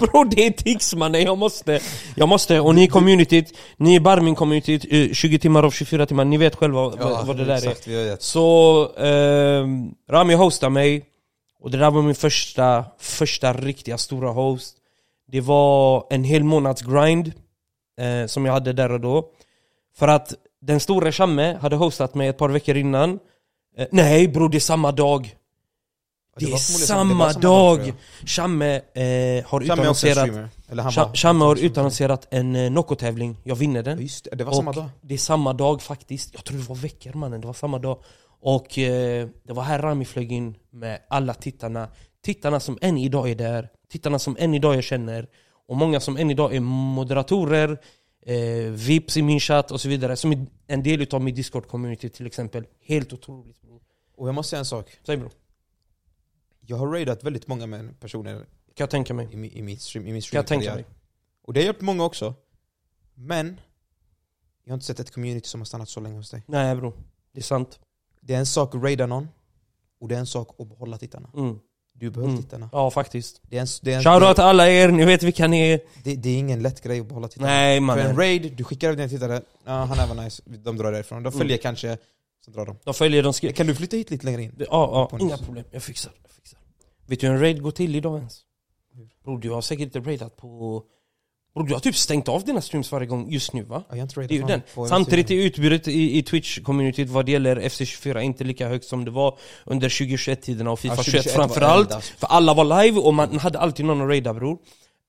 [SPEAKER 2] Bro det är tics mannen, jag måste Jag måste, och ni i communityt, ni i Barmin-communityt, eh, 20 timmar av 24 timmar, ni vet själva vad, vad det där är.
[SPEAKER 1] Exakt, vet.
[SPEAKER 2] Så ehm, Rami hostade mig. Och det där var min första, första riktiga stora host. Det var en hel månads grind eh, Som jag hade där och då. För att den stora Shamme hade hostat mig ett par veckor innan eh, Nej bror det är samma dag. Det,
[SPEAKER 1] var
[SPEAKER 2] är samma,
[SPEAKER 1] det var
[SPEAKER 2] dag!
[SPEAKER 1] tror
[SPEAKER 2] Shamme eh, har
[SPEAKER 1] en
[SPEAKER 2] utannonserat
[SPEAKER 1] var.
[SPEAKER 2] Shamme har utannonserat en eh, Nocco-tävling, jag vinner den.
[SPEAKER 1] Just det, det var
[SPEAKER 2] och
[SPEAKER 1] samma dag.
[SPEAKER 2] Det är samma dag faktiskt, jag tror det var veckor mannen, det var samma dag. Och eh, det var här Rami flög in med alla tittarna. Tittarna som än idag är där, tittarna som än idag jag känner. Och många som än idag är moderatorer eh, Vips i min chatt och så vidare Som är en del utav min discord-community till exempel Helt otroligt bror
[SPEAKER 1] Och jag måste säga en sak.
[SPEAKER 2] Säg bror,
[SPEAKER 1] Jag har raidat väldigt många med personer
[SPEAKER 2] kan jag tänka mig?
[SPEAKER 1] i min, i min, stream, i min
[SPEAKER 2] Kan jag tänka mig?
[SPEAKER 1] Och det har hjälpt många också. Men, jag har inte sett ett community som har stannat så länge hos dig.
[SPEAKER 2] Nej bror, det är sant
[SPEAKER 1] Det är en sak att raida någon, och det är en sak att behålla tittarna.
[SPEAKER 2] mm.
[SPEAKER 1] Du behöver
[SPEAKER 2] Mm.
[SPEAKER 1] tittarna.
[SPEAKER 2] Ja faktiskt
[SPEAKER 1] Det är, en, det, är en,
[SPEAKER 2] Shoutout till alla er, ni vet vilka ni är
[SPEAKER 1] det, det är ingen lätt grej att behålla tittarna.
[SPEAKER 2] Nej
[SPEAKER 1] För en raid, du skickar över dina tittare, ja han är väl nice, de drar därifrån. De följer kanske, så drar de.
[SPEAKER 2] de följer, de skriver
[SPEAKER 1] Kan du flytta hit lite längre in?
[SPEAKER 2] Ja, ja, inga problem. Jag fixar. Jag fixar. Vet du hur en raid går till idag ens? Bror du har säkert inte raidat på... Bror du har typ stängt av dina streams varje gång just nu va?
[SPEAKER 1] Ja, jag raidat
[SPEAKER 2] Det är ju den. Samtidigt är utbudet i, i Twitch-communityt vad det gäller FC24 inte lika högt som det var under 2021-tiderna och Fifa
[SPEAKER 1] Ja,
[SPEAKER 2] 21
[SPEAKER 1] 2021 var
[SPEAKER 2] framförallt. För alla var live och man hade alltid någon att raida bror.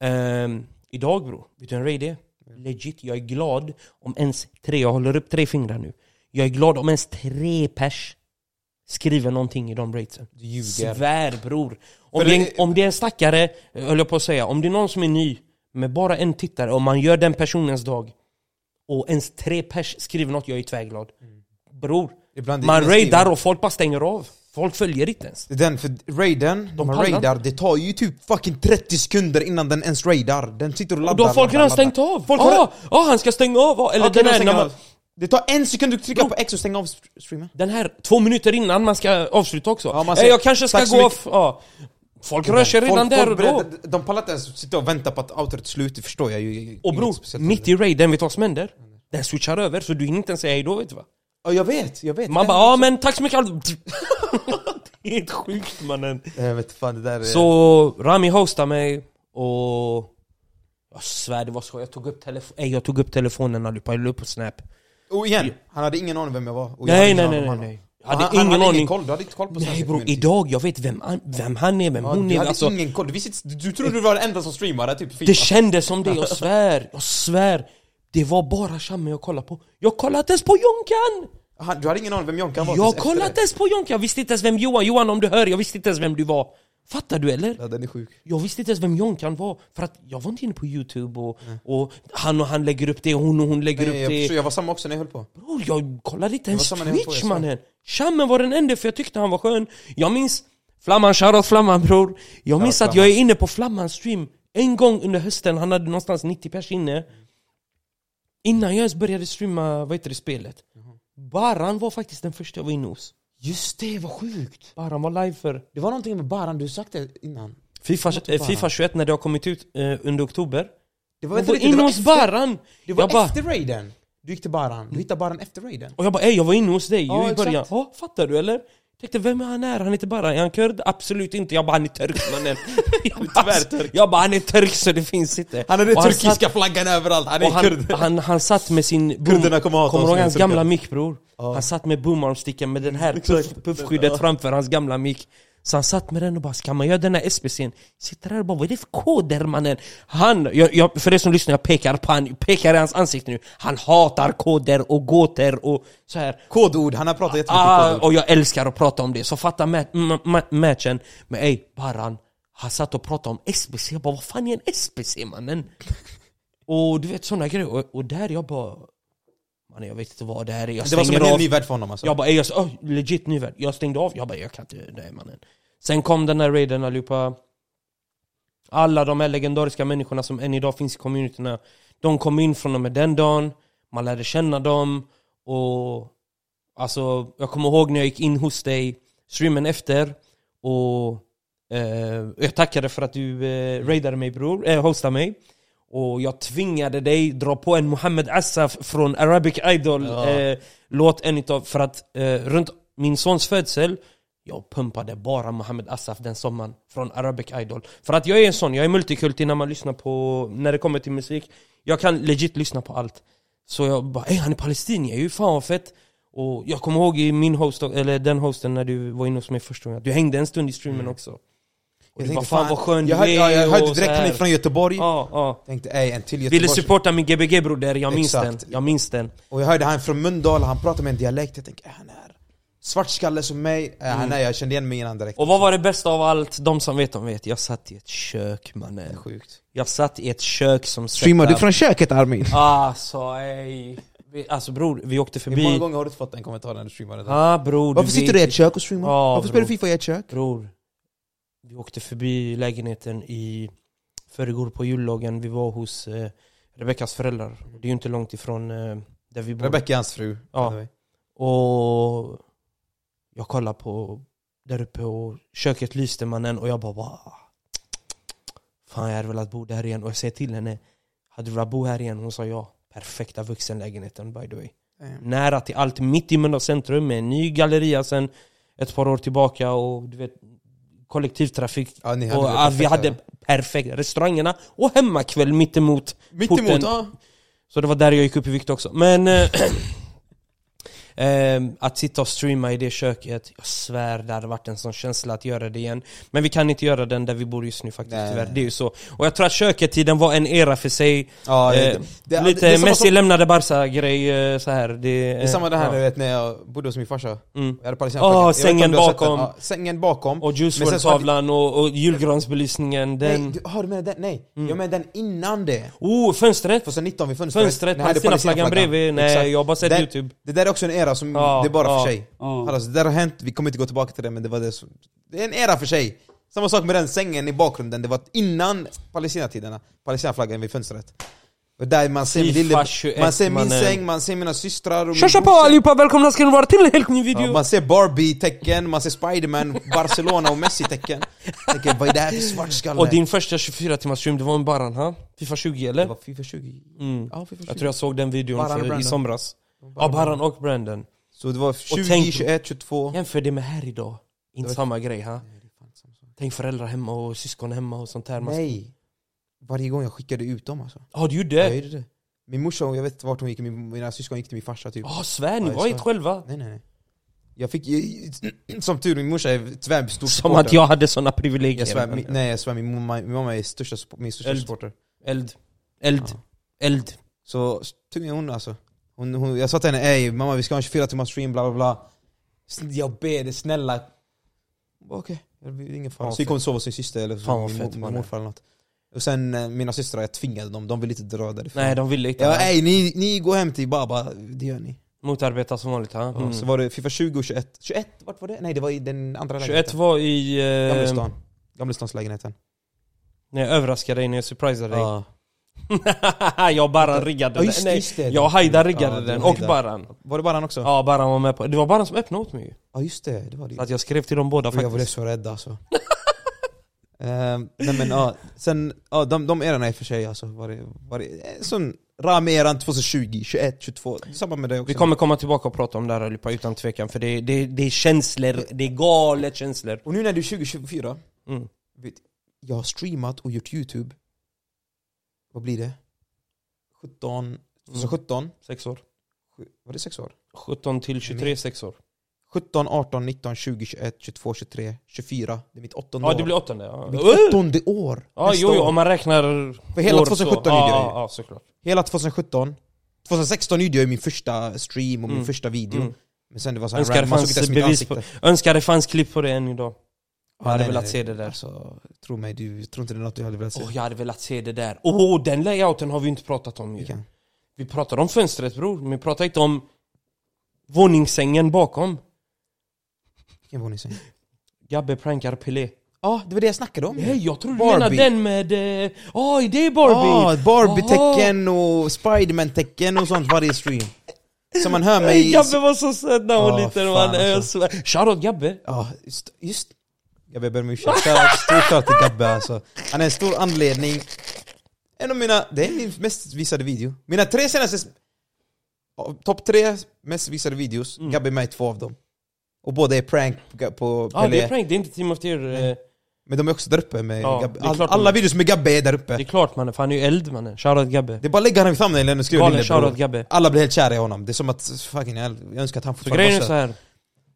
[SPEAKER 2] Ehm, idag bror, vet du en raid är? Legit, jag är glad om ens tre, jag håller upp tre fingrar nu. Jag är glad om ens tre pers skriver någonting i de raidsen. Svär bror. Om det, är om det är en stackare, eh, höll jag på att säga, om det är någon som är ny med bara en tittare och man gör den personens dag och ens tre pers skriver något, jag är tvärglad. Bror,
[SPEAKER 1] Ibland
[SPEAKER 2] man raidar och folk bara stänger av. Folk följer inte ens.
[SPEAKER 1] Det är den, för raiden, de man raidar, det tar ju typ fucking 30 sekunder innan den ens raidar. Den sitter och laddar.
[SPEAKER 2] Och då har folk redan stängt av.
[SPEAKER 1] Folk
[SPEAKER 2] Folk
[SPEAKER 1] har-
[SPEAKER 2] ah, ah, han ska stänga av. ah, Eller
[SPEAKER 1] Okej,
[SPEAKER 2] den,
[SPEAKER 1] de
[SPEAKER 2] här, när man.
[SPEAKER 1] Det tar en sekund att trycka på X och stänga av streamen.
[SPEAKER 2] den här, två minuter innan man ska avsluta också.
[SPEAKER 1] Ja, man
[SPEAKER 2] Eh, jag kanske ska
[SPEAKER 1] "Tack så
[SPEAKER 2] gå
[SPEAKER 1] mycket."
[SPEAKER 2] av. Ja. Folk rör sig redan
[SPEAKER 1] Folk-
[SPEAKER 2] där
[SPEAKER 1] folk
[SPEAKER 2] och då.
[SPEAKER 1] De pallar inte ens sitta och vänta på att outrot slut, det förstår jag ju.
[SPEAKER 2] Och bror, mitt i raiden, vet du vad som händer? Den switchar över så du hinner inte ens säga hejdå vet du va?
[SPEAKER 1] Ja jag vet, jag vet.
[SPEAKER 2] Man bara ja men tack så mycket Det är helt sjukt mannen
[SPEAKER 1] Jag vet fan det där är...
[SPEAKER 2] Så Rami hostade mig och Jag svär det var så, jag tog upp, telefo- Ey, jag tog upp telefonen allihopa, jag la upp på snap
[SPEAKER 1] Och igen, han hade ingen aning vem jag var.
[SPEAKER 2] Nej nej nej nej. Jag hade
[SPEAKER 1] han,
[SPEAKER 2] ingen
[SPEAKER 1] han hade
[SPEAKER 2] aning.
[SPEAKER 1] ingen koll, du hade inte koll på
[SPEAKER 2] Nej bror, idag, jag vet vem, han- vem han är, vem
[SPEAKER 1] Ja,
[SPEAKER 2] hon
[SPEAKER 1] du
[SPEAKER 2] är
[SPEAKER 1] hade
[SPEAKER 2] alltså,
[SPEAKER 1] ingen koll, du, visste, inte- du trodde du var den enda som streamade typ FIFA.
[SPEAKER 2] Det kändes som det, jag svär, jag svär. Det var bara Shamme jag kollade på. Jag kollade inte ens på Jonkan!
[SPEAKER 1] Han, du hade ingen aning vem Jonkan var
[SPEAKER 2] Jag kollade inte ens på Jonkan, jag visste inte ens vem Johan, Johan om du hör, jag visste inte ens vem du var Fattar du eller?
[SPEAKER 1] Ja den är sjuk.
[SPEAKER 2] Jag visste inte ens vem Jonkan var, för att jag var inte inne på youtube och, och han och han lägger upp det, och hon och hon lägger
[SPEAKER 1] Nej,
[SPEAKER 2] upp
[SPEAKER 1] jag,
[SPEAKER 2] det.
[SPEAKER 1] förstår, jag var samma också när jag höll på.
[SPEAKER 2] Bror, jag kollade inte ens
[SPEAKER 1] på,
[SPEAKER 2] Twitch mannen. Shamme var den enda för jag tyckte han var skön. Jag minns Flamman, shoutout Flamman bror. Jag minns att jag är inne på Flammans stream En gång under hösten, han hade någonstans 90 pers inne. Innan jag ens började streama, vad heter det, spelet. Baran var faktiskt den första jag var inne hos
[SPEAKER 1] Just det, vad sjukt!
[SPEAKER 2] Baran var live för
[SPEAKER 1] Det var någonting med Baran, du sagt det innan.
[SPEAKER 2] Fifa, eh, Fifa
[SPEAKER 1] Baran.
[SPEAKER 2] 21 när det har kommit ut eh, under oktober.
[SPEAKER 1] Det
[SPEAKER 2] var
[SPEAKER 1] riktigt-
[SPEAKER 2] inne hos Baran!
[SPEAKER 1] Det var
[SPEAKER 2] Jag bara-
[SPEAKER 1] efter raiden. Du gick till Baran, du hittade Baran efter raiden.
[SPEAKER 2] Och jag bara ey jag var inne hos dig ju
[SPEAKER 1] Ja,
[SPEAKER 2] i början. Ja, fattar du eller? Tänkte vem är han är? Han heter bara, är han kurd? Absolut inte, jag bara han är turk mannen.
[SPEAKER 1] Tyvärr turk.
[SPEAKER 2] Jag bara han är turk så det finns inte.
[SPEAKER 1] Han hade
[SPEAKER 2] Och
[SPEAKER 1] turkiska
[SPEAKER 2] satt-
[SPEAKER 1] flaggan överallt, han är
[SPEAKER 2] han,
[SPEAKER 1] kurd.
[SPEAKER 2] han, han satt med sin boom,
[SPEAKER 1] Kurderna kommer hata
[SPEAKER 2] kommer
[SPEAKER 1] oss
[SPEAKER 2] du ihåg hans gamla mick bror? Han satt med boomarmsticken med den här puff, puffskyddet framför hans gamla mick Så han satt med den och bara 'Ska man göra den här SBC'n?' Sitter där och bara 'Vad är det för koder mannen?' Han, jag, jag, för er som lyssnar, jag pekar på han, pekar i hans ansikte nu Han hatar koder och gåtor och så här.
[SPEAKER 1] Kodord, han har pratat jättemycket
[SPEAKER 2] Ah,
[SPEAKER 1] kodord.
[SPEAKER 2] och jag älskar att prata om det, så fatta ma ma ma matchen Men ey, Baran Han satt och pratade om SBC, jag bara vad fan är en SBC mannen? och du vet såna grejer, och, och där jag bara Man jag vet inte vad det här är, jag
[SPEAKER 1] Det var som en
[SPEAKER 2] av.
[SPEAKER 1] ny värld för honom alltså.
[SPEAKER 2] Jag bara jag, oh, legit ny värld, jag stängde av, jag bara jag kan inte, nej mannen. Sen kom den här raiden allihopa. Alla de här legendariska människorna som än idag finns i communityna De kom in från och med den dagen. Man lärde känna dem. Och Alltså, jag kommer ihåg när jag gick in hos dig streamen efter. Och eh, jag tackade för att du eh, raidade mig bror, eh, hostade mig och jag tvingade dig dra på en Mohammed Assaf från Arabic Idol
[SPEAKER 1] Ja.
[SPEAKER 2] eh, låt en utav, för att eh, runt min sons födsel jag pumpade bara Mohammed Assaf den sommaren från Arabic Idol. För att jag är en sån, jag är multikulti när man lyssnar på, när det kommer till musik. Jag kan legit lyssna på allt. Så jag bara ey han är palestinier, ju fan vad fett. Och jag kommer ihåg i min host, eller den hosten när du var inne hos mig första gången, du hängde en stund i streamen också. Och
[SPEAKER 1] Jag
[SPEAKER 2] du bara
[SPEAKER 1] tänkte,
[SPEAKER 2] fan vad skön
[SPEAKER 1] jag hörde,
[SPEAKER 2] är
[SPEAKER 1] ja, jag hörde direkt han är från Göteborg.
[SPEAKER 2] Ja, ja
[SPEAKER 1] Tänkte ey, en till
[SPEAKER 2] Ville
[SPEAKER 1] Göteborgs...
[SPEAKER 2] supporta min Gbg broder, jag minns
[SPEAKER 1] Exakt.
[SPEAKER 2] den, jag minns den
[SPEAKER 1] Och jag hörde han från Mölndal, han pratar med en dialekt, jag tänkte, är han är svartskalle som mig? Äh, han är, jag kände igen mig innan direkt.
[SPEAKER 2] Mm. Och vad var det bästa av allt? De som vet, de vet Jag satt i ett kök mannen
[SPEAKER 1] Sjukt.
[SPEAKER 2] Jag satt i ett kök som
[SPEAKER 1] Streamar du från köket Armin?
[SPEAKER 2] Alltså ey Vi- Alltså bror, vi åkte
[SPEAKER 1] Hur många
[SPEAKER 2] förbi
[SPEAKER 1] gånger har du fått den kommentaren när du streamade?
[SPEAKER 2] ah, bror,
[SPEAKER 1] Varför sitter du i ett kök och streamar?
[SPEAKER 2] Ja,
[SPEAKER 1] Varför spelar du. FIFA i ett kök?
[SPEAKER 2] Bror, vi åkte förbi lägenheten i förrgår på julloggen, vi var hos eh, Rebeckas föräldrar. Det är ju inte långt ifrån eh, där vi bor.
[SPEAKER 1] Är hans fru.
[SPEAKER 2] Ja. Och jag kollar på där uppe och köket lyste mannen och jag bara wow. Fan jag hade velat bo där igen och jag säger till henne Hade du velat bo här igen? Hon sa ja. Perfekta vuxenlägenheten by the way.
[SPEAKER 1] Damn.
[SPEAKER 2] Nära till allt, mitt i Mölndals centrum med en ny galleria sen ett par år tillbaka och du vet kollektivtrafik.
[SPEAKER 1] Ja, ni hade
[SPEAKER 2] och vi hade perfekt restaurangerna och hemmakväll mittemot
[SPEAKER 1] Mittemot,
[SPEAKER 2] porten.
[SPEAKER 1] ja.
[SPEAKER 2] Så det var där jag gick upp i vikt också. Men ehm, att sitta och streama i det köket, jag svär det hade varit en sån känsla att göra det igen. Men vi kan inte göra den där vi bor just nu faktiskt
[SPEAKER 1] Nej.
[SPEAKER 2] tyvärr. Det är ju så. Och jag tror att köket-tiden var en era för sig.
[SPEAKER 1] Ja, det-
[SPEAKER 2] Eh,
[SPEAKER 1] det-
[SPEAKER 2] Lite
[SPEAKER 1] det
[SPEAKER 2] Messi
[SPEAKER 1] som-
[SPEAKER 2] lämnade Barca-grej eh, så här. Det,
[SPEAKER 1] Det är samma det här
[SPEAKER 2] ja.
[SPEAKER 1] vet när jag bodde hos min farsa.
[SPEAKER 2] Mm.
[SPEAKER 1] Jag hade inte om
[SPEAKER 2] sängen bakom.
[SPEAKER 1] Ja, sängen bakom.
[SPEAKER 2] Och ljusvårdstavlan och, och julgransbelysningen. Den...
[SPEAKER 1] Nej, du, har du med den? Nej, jag med den innan det.
[SPEAKER 2] Oh, fönstret!
[SPEAKER 1] 2019 vid fönstret.
[SPEAKER 2] Fönstret, Palestinaflaggan bredvid. Nej, jag har bara sett
[SPEAKER 1] Den-
[SPEAKER 2] youtube.
[SPEAKER 1] Det där är också en era som,
[SPEAKER 2] Ja,
[SPEAKER 1] det är bara
[SPEAKER 2] ja,
[SPEAKER 1] för sig.
[SPEAKER 2] ja.
[SPEAKER 1] Alltså, det där har hänt, vi kommer inte gå tillbaka till det men det var det som, Det är en era för sig. Samma sak med den sängen i bakgrunden, det var innan Palestinatiderna. Palestinaflaggan vid fönstret. Och där man ser, min lille,
[SPEAKER 2] 21,
[SPEAKER 1] man ser min säng, man ser mina systrar och
[SPEAKER 2] Tja tja på allihopa, välkomna ska ni vara till en helt ny video!
[SPEAKER 1] Ja, man ser Barbie-tecken, man ser Spiderman, Barcelona och Messi-tecken. Tänker, vad är det här för svartskalle?
[SPEAKER 2] Och din första 24 timmars stream, det var en Baran ha? Fifa 20 eller?
[SPEAKER 1] Det var FIFA 20.
[SPEAKER 2] Mm.
[SPEAKER 1] Ja, FIFA 20.
[SPEAKER 2] Jag tror jag såg den videon för, i somras. Ja, Baran och Brandon.
[SPEAKER 1] Så det var 20,
[SPEAKER 2] tänk-
[SPEAKER 1] 21, 22.
[SPEAKER 2] Jämför det med här idag. Inte
[SPEAKER 1] var-
[SPEAKER 2] samma grej ha? Tänk föräldrar hemma och syskon hemma och sånt här.
[SPEAKER 1] Nej. Varje gång jag skickade ut dem alltså.
[SPEAKER 2] Ja du gjorde
[SPEAKER 1] Jag
[SPEAKER 2] det?
[SPEAKER 1] gjorde det. Min morsa, jag vet inte vart hon gick, min, mina syskon gick till min farsa typ.
[SPEAKER 2] Ja svär, ni
[SPEAKER 1] Ja, jag
[SPEAKER 2] var inte själva.
[SPEAKER 1] Nej nej nej. Jag fick, som tur min morsa är tyvärr stor
[SPEAKER 2] Som
[SPEAKER 1] supporter.
[SPEAKER 2] att jag hade såna privilegier.
[SPEAKER 1] jag svär, min, Nej jag svär, min mamma, min mamma är största, min största
[SPEAKER 2] Eld.
[SPEAKER 1] supporter.
[SPEAKER 2] Eld. Eld.
[SPEAKER 1] Ja.
[SPEAKER 2] Eld.
[SPEAKER 1] Så tur är hon alltså. Hon, hon, jag sa till henne ey mamma vi ska ha en 24 timmars stream bla bla bla. Jag ber dig snälla. Okej, det blir ingen fara. Så gick hon och sov hos sin syster eller
[SPEAKER 2] vad
[SPEAKER 1] min,
[SPEAKER 2] fett,
[SPEAKER 1] min morfar eller något. Och sen eh, mina systrar, jag tvingade dem, de ville inte dra därifrån.
[SPEAKER 2] Nej de ville inte.
[SPEAKER 1] Ja, ey, ni, ni går hem till Baba, det gör ni.
[SPEAKER 2] Motarbeta som vanligt ha? Mm.
[SPEAKER 1] Så var det Fifa 20 och 21. 21, vart var det? Nej det var i den andra
[SPEAKER 2] 21
[SPEAKER 1] lägenheten.
[SPEAKER 2] var i... Eh,
[SPEAKER 1] Gamlestan. Gamlestanslägenheten.
[SPEAKER 2] när jag överraskade dig, när jag surprisade dig.
[SPEAKER 1] Ja.
[SPEAKER 2] jag och Baran riggade
[SPEAKER 1] Ja,
[SPEAKER 2] den. Nej,
[SPEAKER 1] just det.
[SPEAKER 2] jag och Haidar riggade
[SPEAKER 1] Ja, du
[SPEAKER 2] den.
[SPEAKER 1] och.
[SPEAKER 2] Baran.
[SPEAKER 1] Var det bara han också?
[SPEAKER 2] Ja, Baran var med på det. var Baran som öppnade åt mig.
[SPEAKER 1] Ja just det, det var det
[SPEAKER 2] Så att jag skrev till dem båda
[SPEAKER 1] Jag blev
[SPEAKER 2] faktiskt.
[SPEAKER 1] så rädd alltså. Ehm, nej men ja, sen, ja de, de erorna i och för sig alltså, var det, var det, en sån Ram-eran 2020, 21, 22, samma med det också.
[SPEAKER 2] Vi kommer komma tillbaka och prata om det här allihopa utan tvekan, för det, det, det är känslor, det är galet känslor.
[SPEAKER 1] Och nu när det är 2024,
[SPEAKER 2] Mm.
[SPEAKER 1] vet, jag har streamat och gjort youtube, vad blir det? 17, 2017?
[SPEAKER 2] Sex år.
[SPEAKER 1] Sju- Var det 6 år?
[SPEAKER 2] 17 till 23, sex år.
[SPEAKER 1] 17, 18, 19, 20, 21, 22, 23, 24. Det är mitt åttonde
[SPEAKER 2] Ja,
[SPEAKER 1] år.
[SPEAKER 2] det blir åttonde. Ja,
[SPEAKER 1] Mitt
[SPEAKER 2] Uh!
[SPEAKER 1] åttonde år!
[SPEAKER 2] ja jo, jo, om man räknar
[SPEAKER 1] För hela
[SPEAKER 2] år
[SPEAKER 1] 2017
[SPEAKER 2] så.
[SPEAKER 1] gjorde
[SPEAKER 2] ja,
[SPEAKER 1] jag
[SPEAKER 2] ja, ja, såklart.
[SPEAKER 1] Hela 2017. 2016 gjorde jag min första stream och min
[SPEAKER 2] Mm.
[SPEAKER 1] första video.
[SPEAKER 2] Mm.
[SPEAKER 1] Men sen det var så här
[SPEAKER 2] Önskar det
[SPEAKER 1] random,
[SPEAKER 2] fanns
[SPEAKER 1] mitt
[SPEAKER 2] bevis på, önskar det fanns klipp på det än idag. Jag
[SPEAKER 1] Ja,
[SPEAKER 2] hade
[SPEAKER 1] nej,
[SPEAKER 2] velat
[SPEAKER 1] nej.
[SPEAKER 2] se det där.
[SPEAKER 1] Alltså, tro mig, du tror inte det är något du hade velat se.
[SPEAKER 2] Åh, jag hade velat se det där. Åh, oh, den layouten har vi inte pratat om ju.
[SPEAKER 1] Vilken?
[SPEAKER 2] Vi pratar om fönstret bror, men vi pratar inte om våningssängen bakom.
[SPEAKER 1] Vilken våningssäng?
[SPEAKER 2] Gabbe prankar Pelé.
[SPEAKER 1] Ja, det var det jag snackade om.
[SPEAKER 2] Nej, jag tror du menar den med... eh, Oj, det är Barbie!
[SPEAKER 1] Ah, Barbie-tecken och Spiderman-tecken och sånt varje stream. Som man hör mig...
[SPEAKER 2] Gabbe var så söt när hon var
[SPEAKER 1] Ja,
[SPEAKER 2] liten. Shoutout Gabbe!
[SPEAKER 1] Ja, just... just. Gabbe, jag ber om ursäkt. Stort shoutout till Gabbe alltså. Han är en stor anledning. En av mina... Det är min mest visade video. Mina tre senaste... Topp tre mest visade videos,
[SPEAKER 2] Mm.
[SPEAKER 1] Gabbe är med i två av dem. Och båda är prank på, på
[SPEAKER 2] Ja, det är prank, det är inte Team of Tear. eh,
[SPEAKER 1] Men de är också där uppe med
[SPEAKER 2] Ja,
[SPEAKER 1] Gabbe.
[SPEAKER 2] det
[SPEAKER 1] All, alla
[SPEAKER 2] de-
[SPEAKER 1] videos med Gabbe är där uppe.
[SPEAKER 2] Det är klart mannen, för han är ju eld mannen. Shoutout Gabbe.
[SPEAKER 1] Det är bara att lägga honom i thumbnailen och skriva
[SPEAKER 2] Galen
[SPEAKER 1] lillebror.
[SPEAKER 2] shoutout Gabbe.
[SPEAKER 1] Alla blir helt kära i honom. Det är som att, fucking, jag önskar att han
[SPEAKER 2] Så
[SPEAKER 1] fortfarande
[SPEAKER 2] grejen är så här.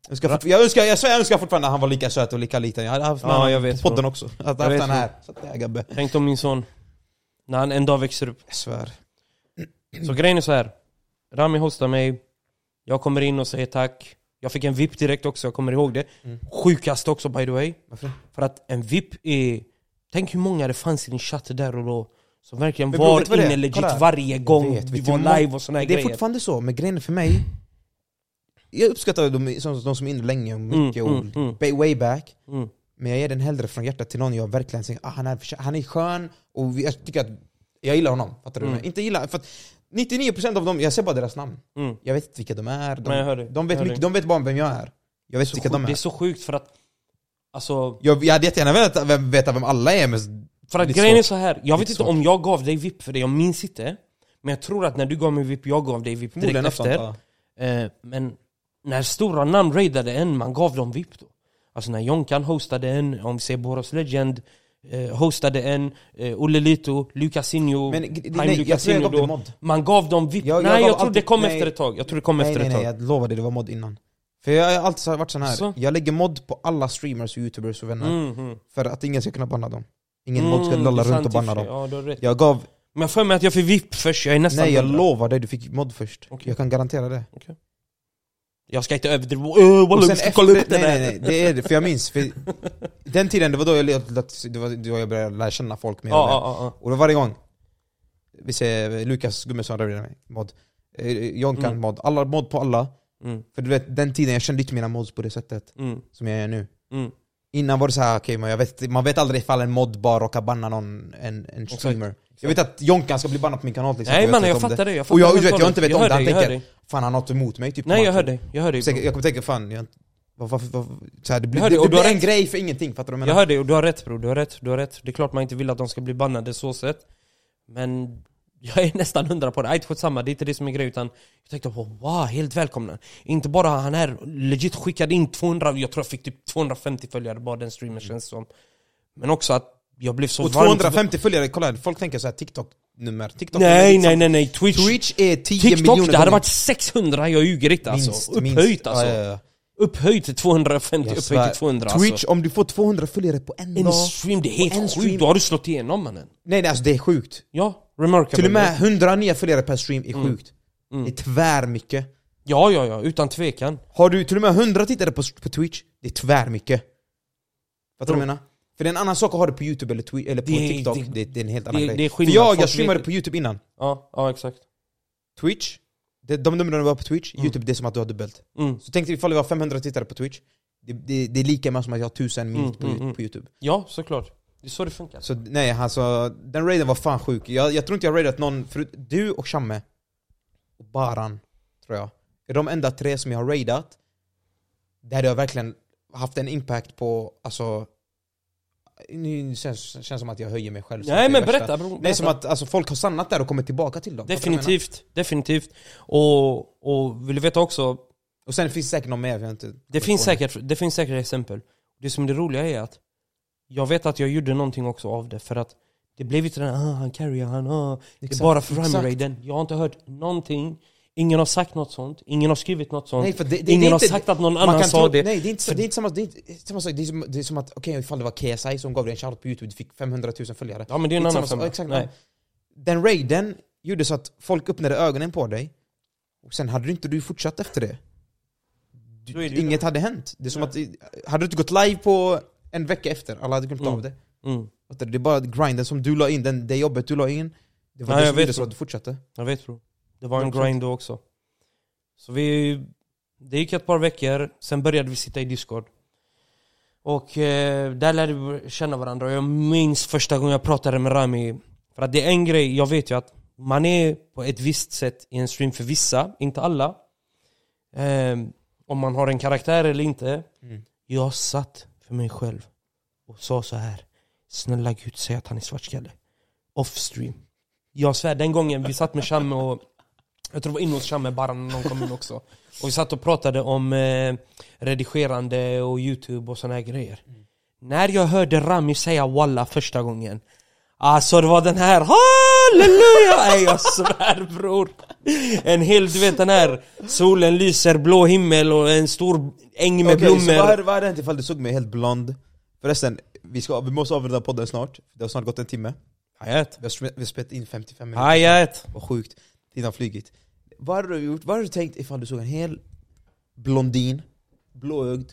[SPEAKER 1] Jag önskar, jag, önskar, jag, svär, jag önskar fortfarande att han var lika söt och lika liten. Jag hade haft med
[SPEAKER 2] Ja, jag vet,
[SPEAKER 1] på podden
[SPEAKER 2] bro.
[SPEAKER 1] också. Att
[SPEAKER 2] Jag
[SPEAKER 1] haft han här. Så att det är Gabbe.
[SPEAKER 2] Tänk om min son, när han en dag växer upp.
[SPEAKER 1] Jag svär.
[SPEAKER 2] Så grejen är så här. Rami hostar mig, jag kommer in och säger tack. Jag fick en VIP direkt också, jag kommer ihåg det.
[SPEAKER 1] Mm.
[SPEAKER 2] Sjukast också by the way.
[SPEAKER 1] Varför?
[SPEAKER 2] För att en VIP är... Tänk hur många det fanns i din chatt där och då. Som verkligen
[SPEAKER 1] Men
[SPEAKER 2] var inne legit varje gång
[SPEAKER 1] vet,
[SPEAKER 2] vi var live och såna här
[SPEAKER 1] Det är
[SPEAKER 2] grejer.
[SPEAKER 1] fortfarande så, men grejen för mig Jag uppskattar de, som, de som är inne länge och mycket
[SPEAKER 2] Mm,
[SPEAKER 1] och
[SPEAKER 2] mm, mm.
[SPEAKER 1] way back
[SPEAKER 2] Mm.
[SPEAKER 1] Men jag ger den hellre från hjärtat till någon jag verkligen säger ah, han, är, han är skön och jag tycker att jag gillar honom, fattar du?
[SPEAKER 2] Mm.
[SPEAKER 1] Inte gillar, för att 99% av dem, jag ser bara deras namn
[SPEAKER 2] Mm.
[SPEAKER 1] Jag vet inte vilka de är, de,
[SPEAKER 2] Men jag hör dig.
[SPEAKER 1] de, vet, mycket, de vet bara vem jag är Jag vet
[SPEAKER 2] Så
[SPEAKER 1] vilka
[SPEAKER 2] sjukt-
[SPEAKER 1] de
[SPEAKER 2] Det är
[SPEAKER 1] är
[SPEAKER 2] så sjukt för att... Alltså...
[SPEAKER 1] jag, jag hade jättegärna velat veta vem alla är men
[SPEAKER 2] För att grejen är
[SPEAKER 1] svårt.
[SPEAKER 2] så här. jag vet inte om jag gav dig VIP för det, jag minns inte. Men jag tror att när du gav mig VIP, jag gav dig VIP direkt
[SPEAKER 1] något sånt,
[SPEAKER 2] efter.
[SPEAKER 1] ja.
[SPEAKER 2] Eh, men när stora namn raidade en, man gav dem VIP då. Alltså när Jonkan hostade en, om vi säger Boros Legend, eh, hostade en, eh, Olle Lito, Lucasinho,
[SPEAKER 1] Men nej,
[SPEAKER 2] Lucasinho då.
[SPEAKER 1] mod
[SPEAKER 2] Man gav dem VIP.
[SPEAKER 1] Jag- jag
[SPEAKER 2] nej jag tror det kom
[SPEAKER 1] nej.
[SPEAKER 2] efter ett tag. Jag tror det kom
[SPEAKER 1] Nej
[SPEAKER 2] efter
[SPEAKER 1] nej
[SPEAKER 2] ett
[SPEAKER 1] nej,
[SPEAKER 2] tag.
[SPEAKER 1] jag lovade det var mod innan För jag har alltid varit sån här,
[SPEAKER 2] Så?
[SPEAKER 1] jag lägger mod på alla streamers och youtubers och vänner
[SPEAKER 2] Mm, mm.
[SPEAKER 1] För att ingen ska kunna banna dem Ingen
[SPEAKER 2] Mm,
[SPEAKER 1] mod ska lolla
[SPEAKER 2] sant
[SPEAKER 1] runt och banna
[SPEAKER 2] för
[SPEAKER 1] dem
[SPEAKER 2] Ja.
[SPEAKER 1] Jag gav,
[SPEAKER 2] Men jag får mig att jag fick VIP först, jag är nästan
[SPEAKER 1] nej jag lovar dig, du fick mod först
[SPEAKER 2] Okej.
[SPEAKER 1] Jag kan garantera det
[SPEAKER 2] Jag ska inte överdriva, öh walla vi ska kolla upp det
[SPEAKER 1] nej, nej, nej, det är det, för jag minns, för den tiden det var då jag, det var då jag började lära känna folk mer och mer.
[SPEAKER 2] ja, ja,
[SPEAKER 1] Och då varje gång, vi säger Lukas Gummesson röjde mig, mod, eh, Jonkan
[SPEAKER 2] Mm.
[SPEAKER 1] mod, alla mod på alla.
[SPEAKER 2] Mm,
[SPEAKER 1] För du vet, den tiden jag kände inte mina mods på det sättet
[SPEAKER 2] mm,
[SPEAKER 1] som jag gör nu
[SPEAKER 2] mm.
[SPEAKER 1] Innan var det så här, okej jag vet, man vet aldrig ifall en mod bara råkar banna någon, en, en streamer Jag vet att Jonkan ska bli bannad på min kanal till exempel
[SPEAKER 2] Nej mannen jag
[SPEAKER 1] om
[SPEAKER 2] fattar det, jag fattar
[SPEAKER 1] Och jag, vet, jag
[SPEAKER 2] hållet.
[SPEAKER 1] inte vet
[SPEAKER 2] Jag
[SPEAKER 1] om det, han
[SPEAKER 2] jag
[SPEAKER 1] tänker. Fan han har något emot mig typ
[SPEAKER 2] Nej jag hör dig, jag hör dig
[SPEAKER 1] jag kommer tänka fan, jag, vad, vad, så här, det blir,
[SPEAKER 2] Jag
[SPEAKER 1] det, det
[SPEAKER 2] du har
[SPEAKER 1] blir en
[SPEAKER 2] rätt.
[SPEAKER 1] grej för ingenting, fattar du vad jag
[SPEAKER 2] Jag
[SPEAKER 1] menar?
[SPEAKER 2] hör dig och du har rätt bro, du har rätt, du har rätt Det är klart man inte vill att de ska bli bannade så sett Men jag är nästan hundra på det, Nej, inte samma, det är inte det som är grejen utan Jag tänkte på wow, helt välkomna Inte bara han här legit skickade in 200, jag tror jag fick typ 250 följare bara den streamen känns som Men också att jag blev så
[SPEAKER 1] Och
[SPEAKER 2] varmt
[SPEAKER 1] 250 följare, kolla folk tänker så här TikTok-nummer TikTok
[SPEAKER 2] Nej nej nej nej, Twitch,
[SPEAKER 1] Twitch är 10
[SPEAKER 2] TikTok
[SPEAKER 1] miljoner
[SPEAKER 2] det hade
[SPEAKER 1] gånger.
[SPEAKER 2] varit 600, jag ljuger inte alltså
[SPEAKER 1] minst,
[SPEAKER 2] Upphöjt
[SPEAKER 1] minst.
[SPEAKER 2] alltså
[SPEAKER 1] Ja, ja, ja.
[SPEAKER 2] Upphöjt till 250,
[SPEAKER 1] Jag
[SPEAKER 2] upphöjt till 200
[SPEAKER 1] Twitch,
[SPEAKER 2] alltså.
[SPEAKER 1] om du får 200 följare på en,
[SPEAKER 2] En
[SPEAKER 1] dag
[SPEAKER 2] stream, det är helt
[SPEAKER 1] stream.
[SPEAKER 2] sjukt, då har du slått igenom mannen.
[SPEAKER 1] Nej nej alltså det är sjukt.
[SPEAKER 2] Ja, remarkable.
[SPEAKER 1] Till och med 100 nya följare per stream är
[SPEAKER 2] Mm.
[SPEAKER 1] sjukt. Det är tvärmycket
[SPEAKER 2] Ja, ja, ja, utan tvekan.
[SPEAKER 1] Har du till och med 100 tittare på, på Twitch, det är tvärmycket Fattar du vad jag
[SPEAKER 2] Bro.
[SPEAKER 1] menar? För det är en annan sak att ha det på youtube eller, twi- eller på
[SPEAKER 2] Det
[SPEAKER 1] TikTok,
[SPEAKER 2] det-
[SPEAKER 1] det, det är en helt annan
[SPEAKER 2] det-
[SPEAKER 1] grej.
[SPEAKER 2] det är
[SPEAKER 1] För
[SPEAKER 2] skillnad,
[SPEAKER 1] jag,
[SPEAKER 2] folk
[SPEAKER 1] jag streamade på youtube innan.
[SPEAKER 2] Ja, ja exakt.
[SPEAKER 1] Twitch, det, de numren du har på Twitch, youtube det är som att du har dubbelt
[SPEAKER 2] Mm.
[SPEAKER 1] Så tänk dig ifall vi har 500 tittare på Twitch Det, det, det är lika med som att jag har 1000 minst
[SPEAKER 2] Mm,
[SPEAKER 1] på,
[SPEAKER 2] mm, mm.
[SPEAKER 1] på youtube
[SPEAKER 2] Ja, såklart. Det är så det funkar.
[SPEAKER 1] Så nej, alltså den raiden var fan sjuk. Jag, jag tror inte jag raidat någon, förut, du och Shamme och Baran, tror jag. är de enda tre som jag har raidat där har verkligen haft en impact på, alltså nu känns, känns som att jag höjer mig själv.
[SPEAKER 2] Nej men
[SPEAKER 1] är
[SPEAKER 2] berätta
[SPEAKER 1] värsta.
[SPEAKER 2] bror.
[SPEAKER 1] Nej, som
[SPEAKER 2] berätta.
[SPEAKER 1] att alltså, folk har stannat där och kommit tillbaka till dem.
[SPEAKER 2] Definitivt, definitivt. Och, och vill du veta också,
[SPEAKER 1] Och sen finns det säkert någon mer, vi har inte
[SPEAKER 2] det finns, säkert, det finns säkert exempel. Det som är det roliga är att jag vet att jag gjorde någonting också av det för att det blev inte den ah, han carryar, han ah. Det är bara för
[SPEAKER 1] exakt.
[SPEAKER 2] Rami-raiden. Jag har inte hört någonting. Ingen har sagt något sånt. Ingen har skrivit något sånt.
[SPEAKER 1] Nej, för det, det,
[SPEAKER 2] Ingen
[SPEAKER 1] det
[SPEAKER 2] har
[SPEAKER 1] inte,
[SPEAKER 2] sagt att någon annan sa det.
[SPEAKER 1] Nej, det är inte, samma, det är inte samma sak. Det är som, det är som att, okej ifall det var KSI som gav dig en shoutout på youtube, du fick 500 000 följare.
[SPEAKER 2] Ja men det är en annan femma.
[SPEAKER 1] Exakt,
[SPEAKER 2] Nej.
[SPEAKER 1] Den raiden gjorde så att folk öppnade ögonen på dig, och sen hade du inte du fortsatt efter det.
[SPEAKER 2] Ju
[SPEAKER 1] Inget hade hänt. Det är som att, hade du inte gått live på en vecka efter, alla hade glömt
[SPEAKER 2] Mm.
[SPEAKER 1] av det.
[SPEAKER 2] Mm.
[SPEAKER 1] Du? Det är bara grinden som du la in, den, det jobbet du la in, det var
[SPEAKER 2] Ja,
[SPEAKER 1] det som gjorde så att du fortsatte.
[SPEAKER 2] Jag vet bro. Det var en
[SPEAKER 1] 100%.
[SPEAKER 2] grind då också. Så vi... Det gick ett par veckor, sen började vi sitta i discord. Och eh, där lärde vi känna varandra. Och jag minns första gången jag pratade med Rami. För att det är en grej, jag vet ju att man är på ett visst sätt i en stream för vissa, inte alla. Eh, om man har en karaktär eller inte.
[SPEAKER 1] Mm.
[SPEAKER 2] Jag satt för mig själv och sa så här. Snälla gud, säg att han är svartskalle. Off stream. Jag svär, den gången vi satt med Shamme och jag tror det var inne hos Shamme bara när någon kom in också. Och vi satt och pratade om eh, redigerande och youtube och såna här grejer. När jag hörde Rami säga walla första gången Alltså det var den här halleluja! Nej jag svär bror! En hel, du vet den här Solen lyser, blå himmel och en stor äng med
[SPEAKER 1] så
[SPEAKER 2] blommor
[SPEAKER 1] vad hade, vad hade hänt ifall du såg mig helt blond? Förresten, vi, ska, vi måste avrunda podden snart, det har snart gått en timme.
[SPEAKER 2] Hayat,
[SPEAKER 1] Vi har, vi har spelat in 55 minuter.
[SPEAKER 2] hayat
[SPEAKER 1] Vad sjukt. Tiden har flugit. Vad hade du gjort? Vad hade du tänkt ifall du såg en hel blondin, blåögd,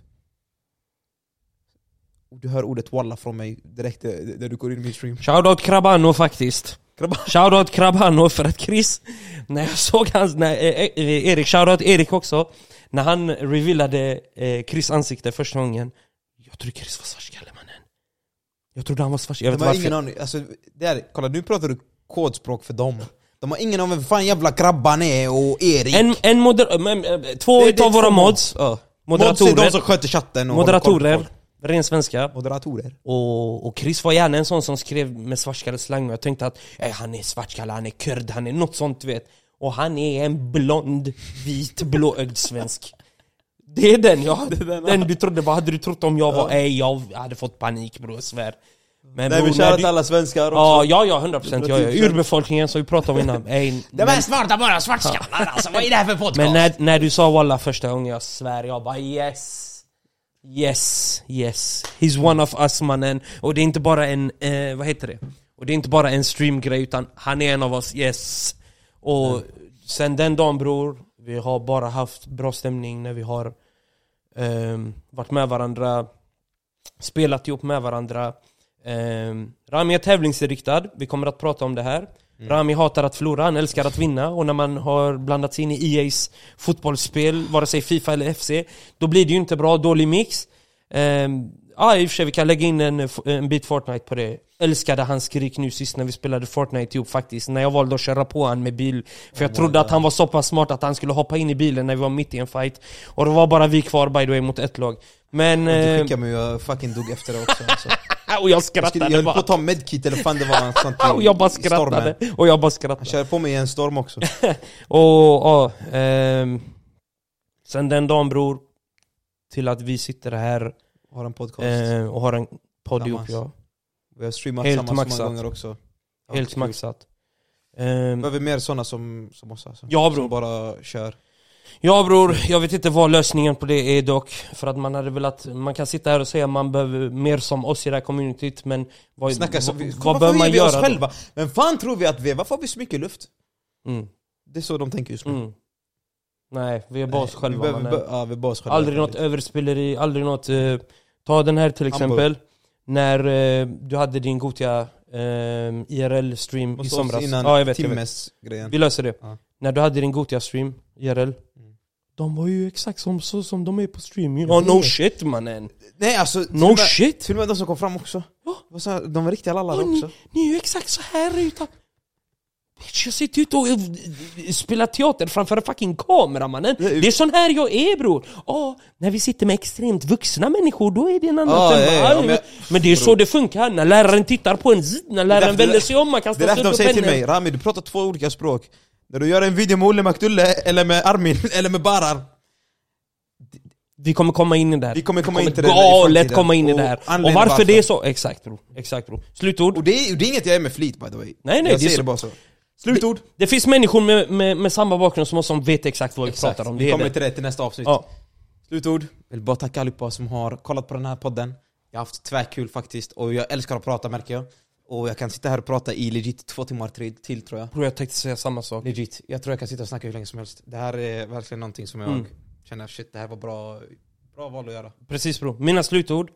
[SPEAKER 1] du hör ordet walla från mig direkt eh, när du går in i min stream.
[SPEAKER 2] Shoutout Krabano faktiskt. Shoutout Krabano för att Chris, när jag såg hans, när, eh, eh, Erik, shoutout Erik också När han revealade eh, Chris ansikte första gången Jag trodde Chris var svartskalle mannen Jag trodde han var svartskalle, jag vet varför
[SPEAKER 1] ingen aning, alltså, det är, kolla nu pratar du kodspråk för dem. De har ingen om vem fan jävla Krabban är och Erik.
[SPEAKER 2] En, en moder, eh, två utav våra mods,
[SPEAKER 1] Ja. Mods är de
[SPEAKER 2] moderatorer,
[SPEAKER 1] som sköter chatten och
[SPEAKER 2] moderatorer, ren svenska.
[SPEAKER 1] Moderatorer.
[SPEAKER 2] och, och Chris var gärna en sån som skrev med svartskalleslang och jag tänkte att eh, han är svartskalle, han är kurd, han är något sånt du vet. Och han är en blond, vit, blåögd svensk. Det är den ja, den du trodde, vad hade du trott om jag var? Ej, jag hade fått panik bror, jag svär Men
[SPEAKER 1] Nej
[SPEAKER 2] bror,
[SPEAKER 1] vi
[SPEAKER 2] när
[SPEAKER 1] kör
[SPEAKER 2] du-
[SPEAKER 1] alla svenskar också.
[SPEAKER 2] Ja, ja, ja, 100% procent, ja, ja. Urbefolkningen som vi pratade om innan Ej,
[SPEAKER 1] De
[SPEAKER 2] men-
[SPEAKER 1] är smarta bara svartskallar alltså, vad är det här för podcast?
[SPEAKER 2] men när, när du sa walla första gången, jag svär, jag bara yes Yes, yes He's one of us mannen Och det är inte bara en, eh, vad heter det? Och det är inte bara en streamgrej utan han är en av oss, yes Och sen den dagen bror Vi har bara haft bra stämning när vi har ehm, varit med varandra Spelat ihop med varandra Rami är tävlingsinriktad, vi kommer att prata om det här. Rami hatar att förlora, han älskar att vinna. Och när man har blandats in i EA's fotbollsspel, vare sig Fifa eller FC Då blir det ju inte bra, dålig mix. Ehm, Ja i och för sig, vi kan lägga in en, en bit Fortnite på det. Älskade hans skrik nu sist när vi spelade Fortnite ihop faktiskt. När jag valde att köra på han med bil. För jag trodde att han var så pass smart att han skulle hoppa in i bilen när vi var mitt i en fight. Och det var bara vi kvar by the way mot ett lag. Men...
[SPEAKER 1] Du
[SPEAKER 2] eh,
[SPEAKER 1] skickade mig och jag fucking dog efter det också alltså.
[SPEAKER 2] och jag
[SPEAKER 1] Jag,
[SPEAKER 2] skrattade
[SPEAKER 1] skulle, jag höll på
[SPEAKER 2] bara
[SPEAKER 1] att ta medkit eller fan det var något sånt
[SPEAKER 2] Och jag bara skrattade, och jag bara
[SPEAKER 1] Han
[SPEAKER 2] skrattade
[SPEAKER 1] kör på mig i en storm också.
[SPEAKER 2] Och ja, ehm, sen den dagen bror Till att vi sitter här
[SPEAKER 1] Har en podcast.
[SPEAKER 2] eh, och har en podd ihop ja
[SPEAKER 1] Vi har streamat
[SPEAKER 2] helt
[SPEAKER 1] tillsammans
[SPEAKER 2] maxat.
[SPEAKER 1] många gånger också. Ja,
[SPEAKER 2] Helt maxat Ehm,
[SPEAKER 1] behöver mer sådana som, som oss alltså.
[SPEAKER 2] Ja, bror.
[SPEAKER 1] Som bara kör.
[SPEAKER 2] Ja bror, jag vet inte vad lösningen på det är dock För att man hade velat, man kan sitta här och säga att man behöver mer som oss i det här communityt Men vad,
[SPEAKER 1] Snacka så,
[SPEAKER 2] vad,
[SPEAKER 1] vi,
[SPEAKER 2] vad behöver man
[SPEAKER 1] vi oss
[SPEAKER 2] göra då?
[SPEAKER 1] själva? Men fan tror vi att vi är? Varför har vi så mycket luft?
[SPEAKER 2] Mm,
[SPEAKER 1] Det är så de tänker just nu.
[SPEAKER 2] mm. Nej, vi är bara oss
[SPEAKER 1] Vi
[SPEAKER 2] själva
[SPEAKER 1] behöver-
[SPEAKER 2] mannen.
[SPEAKER 1] be- Ja, vi är bara oss själva.
[SPEAKER 2] Aldrig något överspeleri, aldrig något... eh, ta den här till
[SPEAKER 1] Hamburg.
[SPEAKER 2] exempel. När eh, du hade din Gotia eh, IRL-stream i somras.
[SPEAKER 1] innan
[SPEAKER 2] Ja, jag vet, jag vet. Vi löser det.
[SPEAKER 1] Ja.
[SPEAKER 2] När du hade din Gotia-stream, IRL.
[SPEAKER 1] Mm.
[SPEAKER 2] De var ju exakt som, så som de är på stream. Ja, no shit mannen.
[SPEAKER 1] Nej alltså,
[SPEAKER 2] No
[SPEAKER 1] med,
[SPEAKER 2] shit.
[SPEAKER 1] till och med de som kom fram också. Sa- De var riktiga lallare
[SPEAKER 2] Ja, ni,
[SPEAKER 1] också.
[SPEAKER 2] ni är ju exakt så här utan... Bitch, jag sitter ute och eh, spelar teater framför en fucking kamera mannen. Det är sån här jag är bror. Ja, när vi sitter med extremt vuxna människor då är det en annan femma.
[SPEAKER 1] ja, ja, men-
[SPEAKER 2] men det är så det funkar. När läraren tittar på en, när läraren vänder sig om, man
[SPEAKER 1] Det är därför de
[SPEAKER 2] upp
[SPEAKER 1] säger till mig, Rami du pratar två olika språk. När du gör en video med Olle McDulle, eller med Armin, eller med Barar.
[SPEAKER 2] Vi kommer komma in i det här.
[SPEAKER 1] Vi kommer komma in till det i
[SPEAKER 2] galet
[SPEAKER 1] framtiden.
[SPEAKER 2] komma in i
[SPEAKER 1] Och
[SPEAKER 2] det här. Och
[SPEAKER 1] anledningen
[SPEAKER 2] varför,
[SPEAKER 1] varför.
[SPEAKER 2] det är så... Exakt bro. Exakt bro. Slutord.
[SPEAKER 1] Och det är, det är inget jag är med flit by the way.
[SPEAKER 2] Nej, nej,
[SPEAKER 1] jag
[SPEAKER 2] det så-
[SPEAKER 1] det bara så. Slutord.
[SPEAKER 2] Det finns människor med, med, med samma bakgrund som oss som vet exakt vad vi
[SPEAKER 1] Exakt.
[SPEAKER 2] pratar om. Det
[SPEAKER 1] Vi kommer
[SPEAKER 2] det.
[SPEAKER 1] till det till nästa avsnitt.
[SPEAKER 2] Ja.
[SPEAKER 1] Slutord. Jag vill bara tacka allihopa som har kollat på den här podden. Jag har haft tvärkul faktiskt, och jag älskar att prata märker jag. Och jag kan sitta här och prata i legit två timmar till, tror jag.
[SPEAKER 2] Bro, jag tänkte säga samma sak.
[SPEAKER 1] Legit. Jag tror jag kan sitta och snacka hur länge som helst. Det här är verkligen någonting som jag
[SPEAKER 2] Mm.
[SPEAKER 1] känner, shit det här var bra, bra val att göra.
[SPEAKER 2] Precis bro. Mina slutord.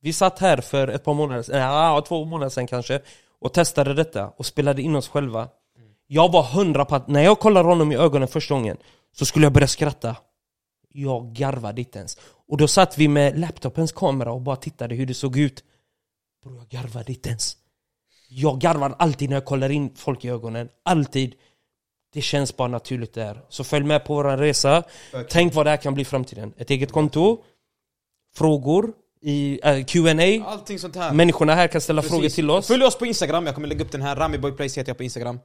[SPEAKER 2] Vi satt här för ett par månader ja, två månader sedan kanske, och testade detta och spelade in oss själva. Jag var hundra på att när jag kollade honom i ögonen första gången så skulle jag börja skratta. Jag garvade inte ens. Och då satt vi med laptopens kamera och bara tittade hur det såg ut. Bro, jag garvade inte ens. Jag garvar alltid när jag kollar in folk i ögonen. Alltid. Det känns bara naturligt där. Så följ med på vår resa. Tänk vad det här kan bli i framtiden. Ett eget konto, frågor, i äh, Q&A
[SPEAKER 1] Allting sånt här.
[SPEAKER 2] Människorna här kan ställa
[SPEAKER 1] Precis.
[SPEAKER 2] frågor till oss.
[SPEAKER 1] Följ oss på Instagram, jag kommer lägga upp den här. Ramiboyplace heter jag på Instagram.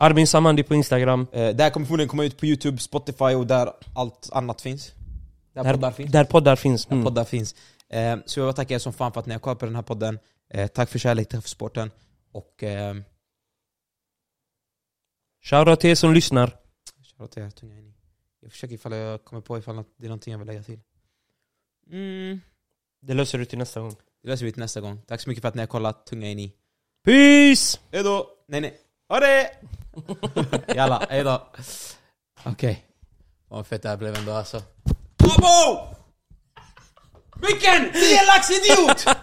[SPEAKER 2] Armin Samandi på Instagram.
[SPEAKER 1] Eh, det här kommer förmodligen komma ut på Youtube, Spotify och där allt annat finns. Där,
[SPEAKER 2] Där,
[SPEAKER 1] poddar finns.
[SPEAKER 2] där poddar finns.
[SPEAKER 1] Där
[SPEAKER 2] Mm.
[SPEAKER 1] poddar finns. Eh, så jag vill tacka er som fan för att ni har kollat på den här podden. Eh, tack för kärlek, tack för sporten. Och... Eh,
[SPEAKER 2] Shoutout till er som lyssnar.
[SPEAKER 1] Shoutout till er, tunga in i. Jag försöker ifall jag kommer på ifall att det är någonting jag vill lägga till. Mm.
[SPEAKER 2] Det löser du till nästa gång.
[SPEAKER 1] Det löser vi till nästa gång. Tack så mycket för att ni har kollat, tunga in i.
[SPEAKER 2] Peace!
[SPEAKER 1] Hejdå! Nej nej. Ha det! Jalla, hejdå. Okej. Vad fett det här blev ändå alltså. Bobo! Vilken! 10 lax idiot!